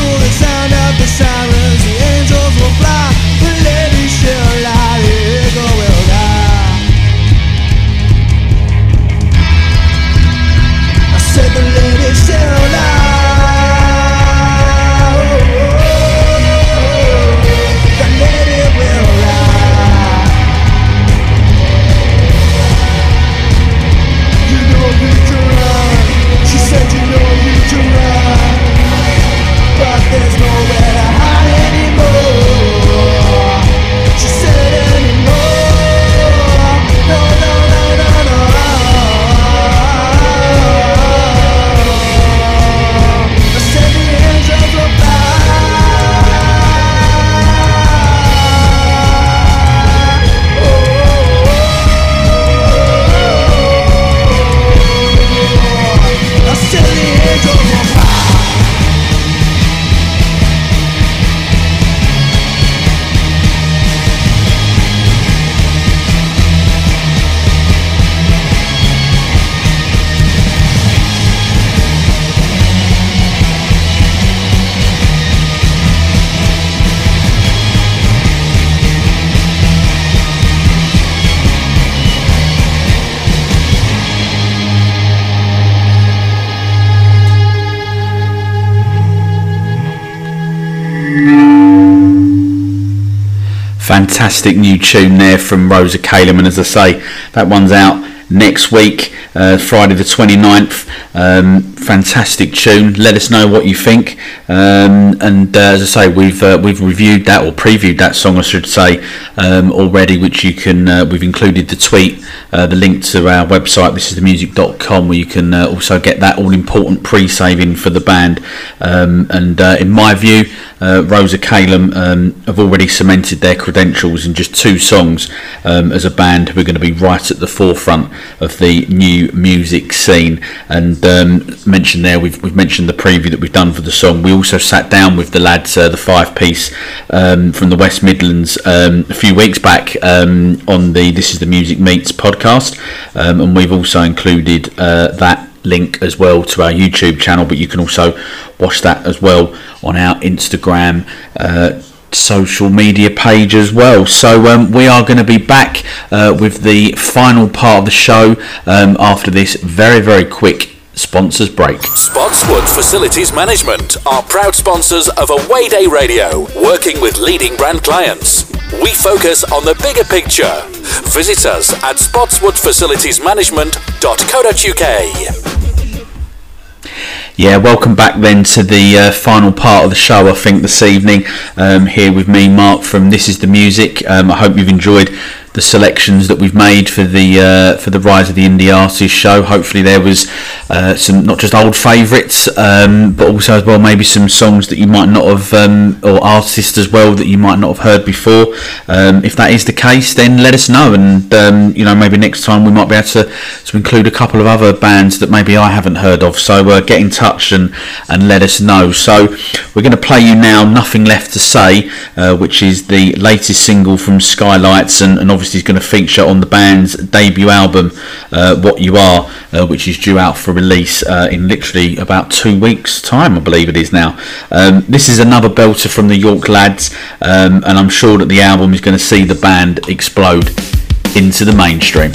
Fantastic new tune there from Rosa Calum, and as I say, that one's out next week, uh, Friday the 29th. Um, fantastic tune. Let us know what you think. Um, and uh, as I say, we've uh, we've reviewed that or previewed that song, I should say, um, already. Which you can uh, we've included the tweet, uh, the link to our website. This is the music.com where you can uh, also get that all important pre-saving for the band. Um, and in my view, Rosa Calum um, have already cemented their credentials in just two songs um, as a band who are going to be right at the forefront of the new music scene. And um, mentioned there, we've, we've mentioned the preview that we've done for the song. We also sat down with the lads, uh, the five piece um, from the West Midlands, um, a few weeks back um, on the This Is the Music Meets podcast, and we've also included uh, that link as well to our YouTube channel, but you can also watch that as well on our Instagram. Uh, social media page as well. So um, we are going to be back uh, with the final part of the show um, after this very, very quick sponsors break. Spotswood Facilities Management are proud sponsors of Away Day Radio, working with leading brand clients. We focus on the bigger picture. Visit us at spotswoodfacilitiesmanagement.co.uk. Yeah, welcome back then to the uh, final part of the show. I think this evening um, here with me, Mark from This Is the Music. Um, I hope you've enjoyed the selections that we've made for the uh, for the Rise of the Indie Artist show. Hopefully, there was uh, some not just old favourites, um, but also as well maybe some songs that you might not have um, or artists as well that you might not have heard before. Um, if that is the case, then let us know, and um, you know maybe next time we might be able to to include a couple of other bands that maybe I haven't heard of. So uh, get in touch and and let us know. So we're going to play you now. Nothing left to say, uh, which is the latest single from Skylights, and, and obviously is going to feature on the band's debut album, uh, What You Are, uh, which is due out for release uh, in literally about two weeks' time, I believe it is now. Um, this is another belter from the York lads, um, and I'm sure that the album is going to see the band explode into the mainstream.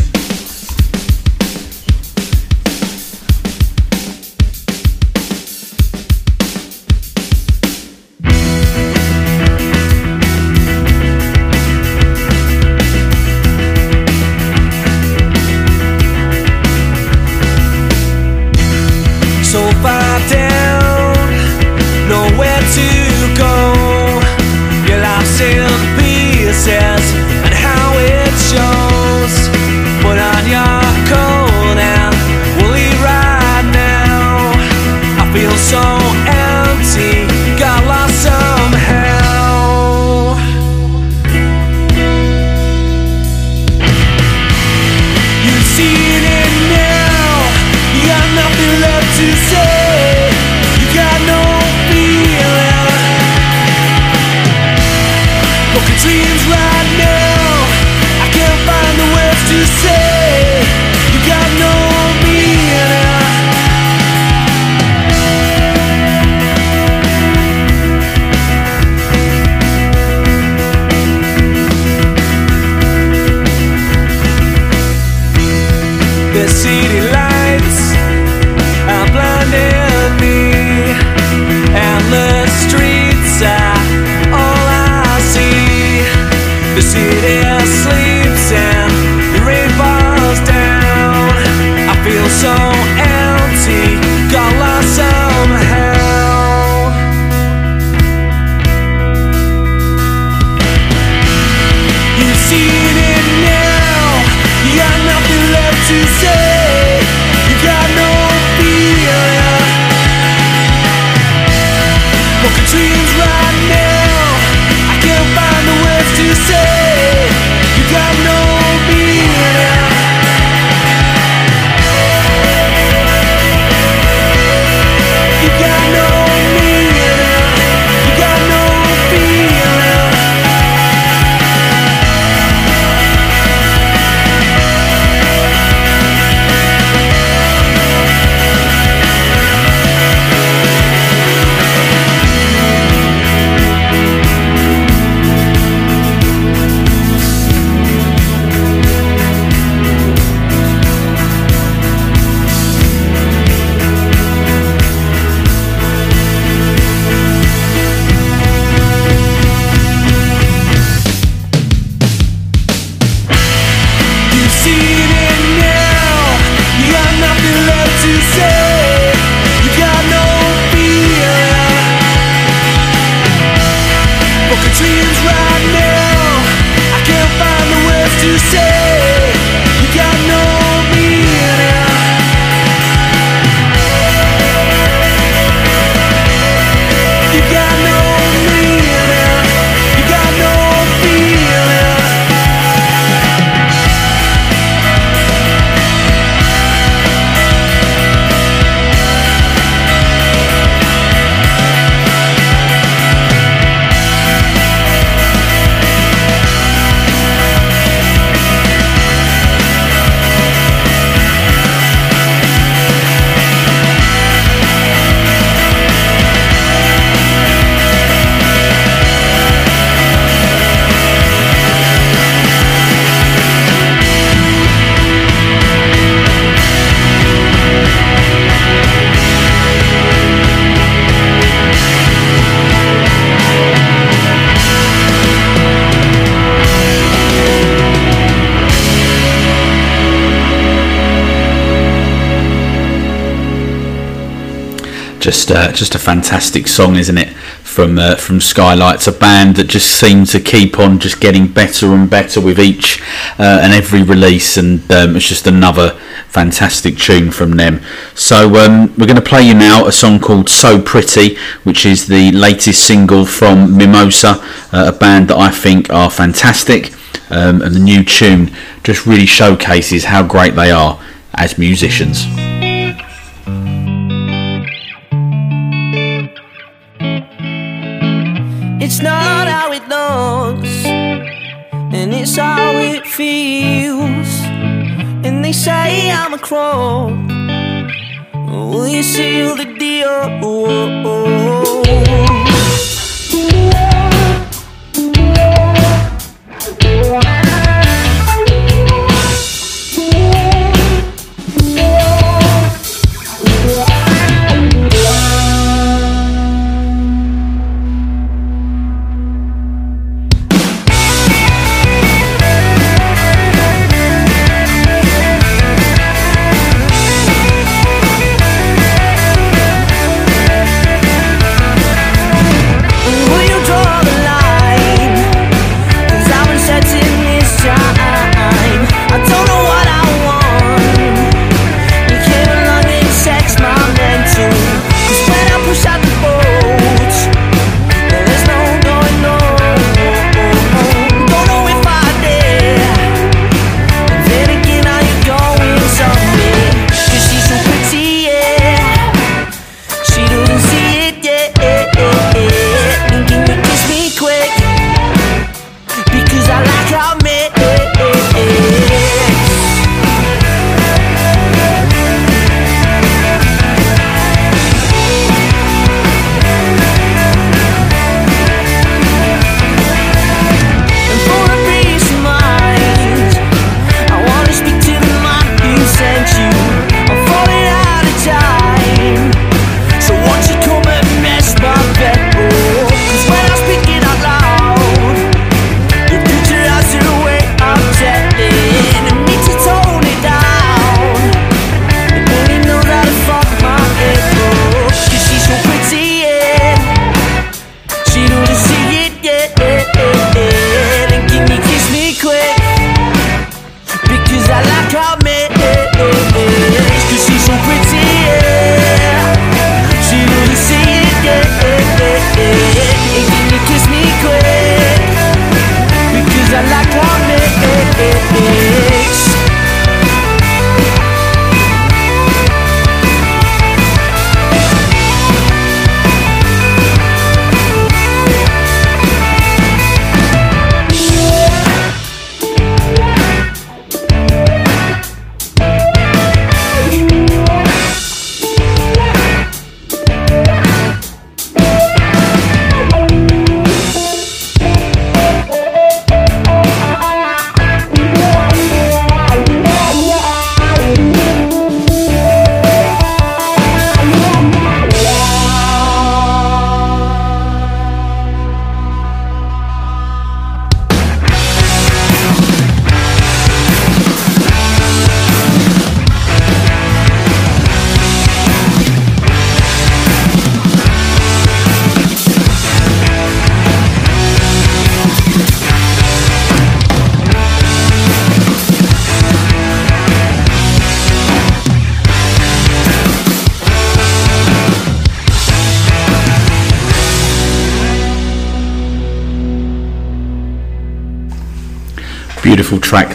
Just, uh, just a fantastic song, isn't it? From uh, from Skylights, a band that just seems to keep on just getting better and better with each uh, and every release, and um, it's just another fantastic tune from them. So um, we're going to play you now a song called "So Pretty," which is the latest single from Mimosa, uh, a band that I think are fantastic, um, and the new tune just really showcases how great they are as musicians.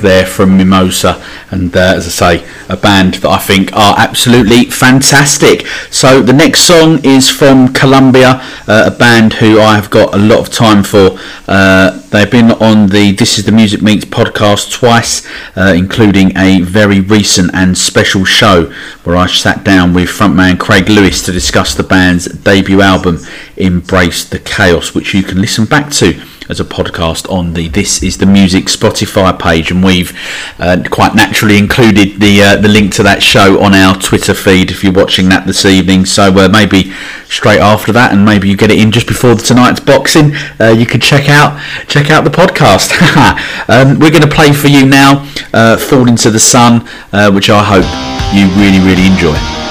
There from Mimosa, and uh, as I say, a band that I think are absolutely fantastic. So the next song is from Columbia, uh, a band who I have got a lot of time for. Uh, they've been on the This Is the Music Meets podcast twice, uh, including a very recent and special show where I sat down with frontman Craig Lewis to discuss the band's debut album, Embrace the Chaos, which you can listen back to as a podcast on the This Is the Music Spotify page, and we've uh, quite naturally included the uh, the link to that show on our Twitter feed if you're watching that this evening. So uh, maybe straight after that, and maybe you get it in just before tonight's boxing, uh, you could check out check out the podcast. um, we're going to play for you now, uh, "Fall into the Sun," uh, which I hope you really really enjoy.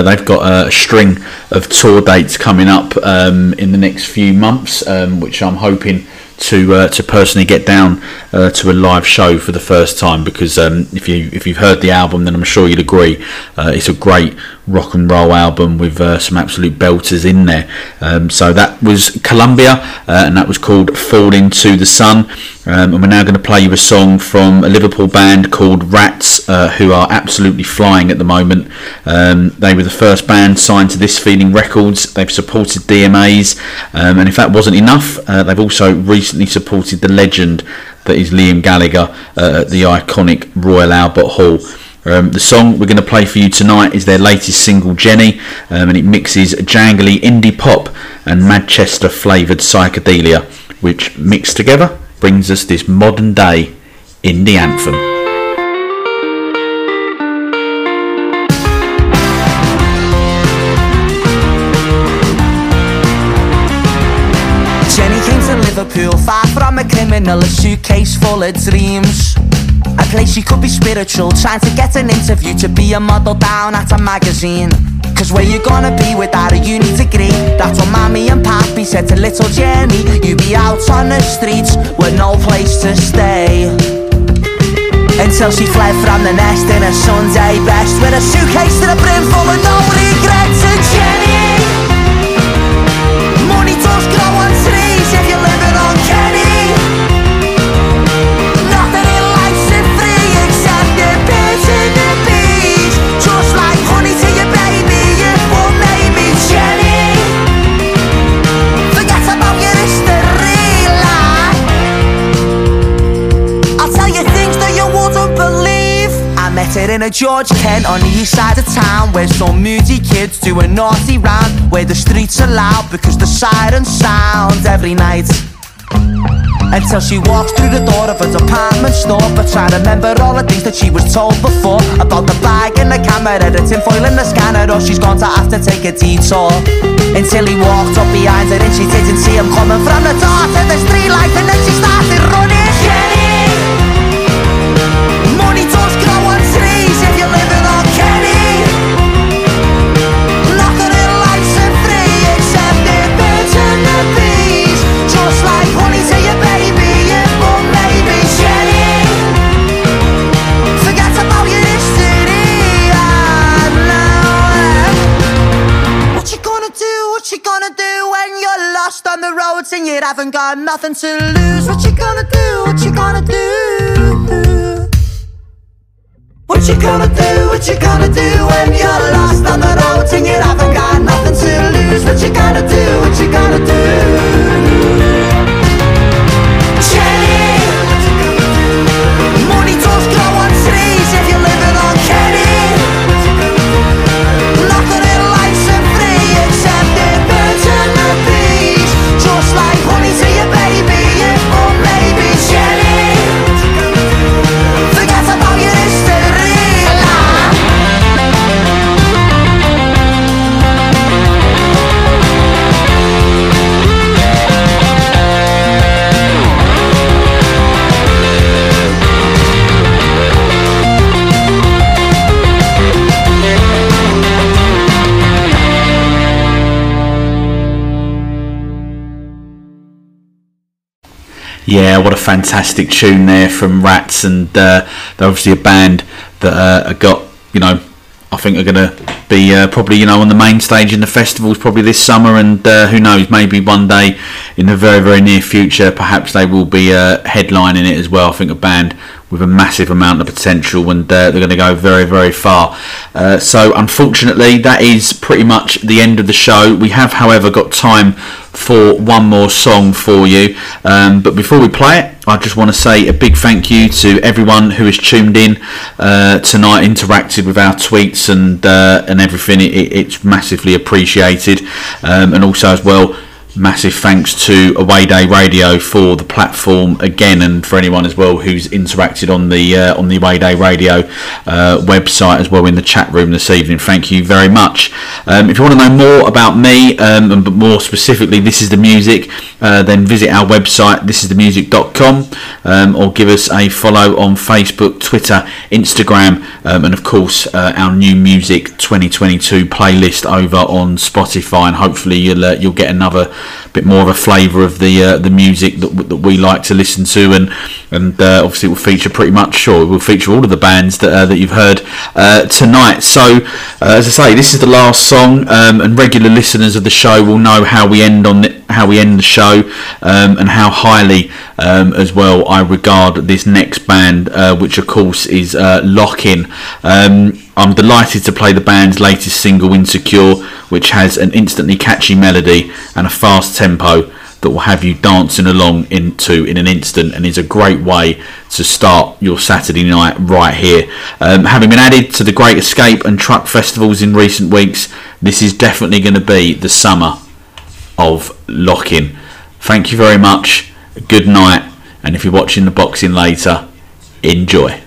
Uh, they've got a string of tour dates coming up um, in the next few months, um, which I'm hoping to uh, to personally get down uh, to a live show for the first time because um, if you if you've heard the album then I'm sure you'd agree uh, it's a great rock and roll album with uh, some absolute belters in there. Um, so that was Columbia uh, and that was called Fall Into the Sun. Um, and we're now going to play you a song from a Liverpool band called Rats uh, who are absolutely flying at the moment. Um, they were the first band signed to This Feeling Records. They've supported DMAs um, and if that wasn't enough they've also recently supported the legend that is Liam Gallagher uh, at the iconic Royal Albert Hall. Um, the song we're going to play for you tonight is their latest single, Jenny, um, and it mixes jangly indie pop and Manchester flavoured psychedelia, which mixed together brings us this modern day indie anthem. Jenny dreams in Liverpool, far from a criminal, a suitcase full of dreams. A place she could be spiritual, trying to get an interview to be a model down at a magazine. Cause where you gonna be without a uni degree? That's what mommy and papi said to little Jenny. You be out on the streets with no place to stay. Until she fled from the nest in a Sunday best with a suitcase to the brim full of no regrets. And Jenny, I in a George Kent on the east side of town Where some moody kids do a naughty round Where the streets are loud because the sirens sound every night. Until she walks through the door of a department store But to remember all the things that she was told before About the bag and the camera, the tinfoil and the scanner Or she's going to have to take a detour. Until he walked up behind her and she didn't see him coming from the door To the street light and then she started running on the roads and you haven't got nothing to lose. What you gonna do, what you gonna do? What you gonna do, what you gonna do when you're lost on the road and you haven't got nothing to lose? What you gonna do, what you gonna do? Yeah, what a fantastic tune there from Rats, and uh, they're obviously a band that uh, got you know I think are going to be uh, probably you know on the main stage in the festivals probably this summer, and uh, who knows maybe one day in the very very near future perhaps they will be uh, headlining it as well. I think a band with a massive amount of potential, and uh, they're going to go very very far. Uh, so unfortunately, that is pretty much the end of the show. We have, however, got time for one more song for you. Um, but before we play it, I just want to say a big thank you to everyone who has tuned in uh, tonight, interacted with our tweets and uh, and everything. It, it, it's massively appreciated, um, and also as well massive thanks to Away Day Radio for the platform again, and for anyone as well who's interacted on the uh, on the Away Day Radio uh, website as well in the chat room this evening. Thank you very much. Um, if you want to know more about me, um, and but more specifically, this is the music, uh, then visit our website, thisisthemusic.com, um, or give us a follow on Facebook, Twitter, Instagram, um, and of course uh, our new music 2022 playlist over on Spotify. And hopefully you'll uh, you'll get another bit more of a flavour of the uh, the music that, that we like to listen to, and and uh, obviously it will feature pretty much sure will feature all of the bands that uh, that you've heard uh, tonight. So uh, as I say, this is the last song, um, and regular listeners of the show will know how we end on the, how we end the show, um, and how highly um, as well I regard this next band, uh, which of course is Lockin. I'm delighted to play the band's latest single, Insecure, which has an instantly catchy melody and a fast tempo that will have you dancing along into in an instant and is a great way to start your Saturday night right here. Um, having been added to the Great Escape and truck festivals in recent weeks, this is definitely going to be the summer of Lockin. Thank you very much. Good night. And if you're watching the boxing later, enjoy.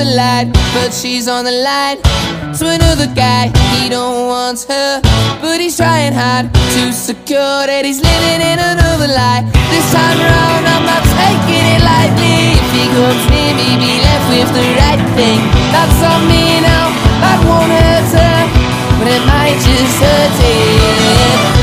Never lie. But she's on the line to another guy. He don't want her, but he's trying hard to secure that he's living in another lie. This time around, I'm not taking it lightly. If he comes near me, be left with the right thing. That's on me now. That won't hurt her, but it might just hurt him.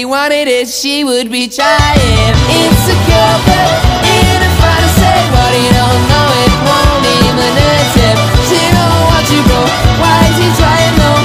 she wanted it, she would be trying. Insecure, but in a fight to say what you don't know, it won't even a tip. She don't want you, bro. Why is he trying? No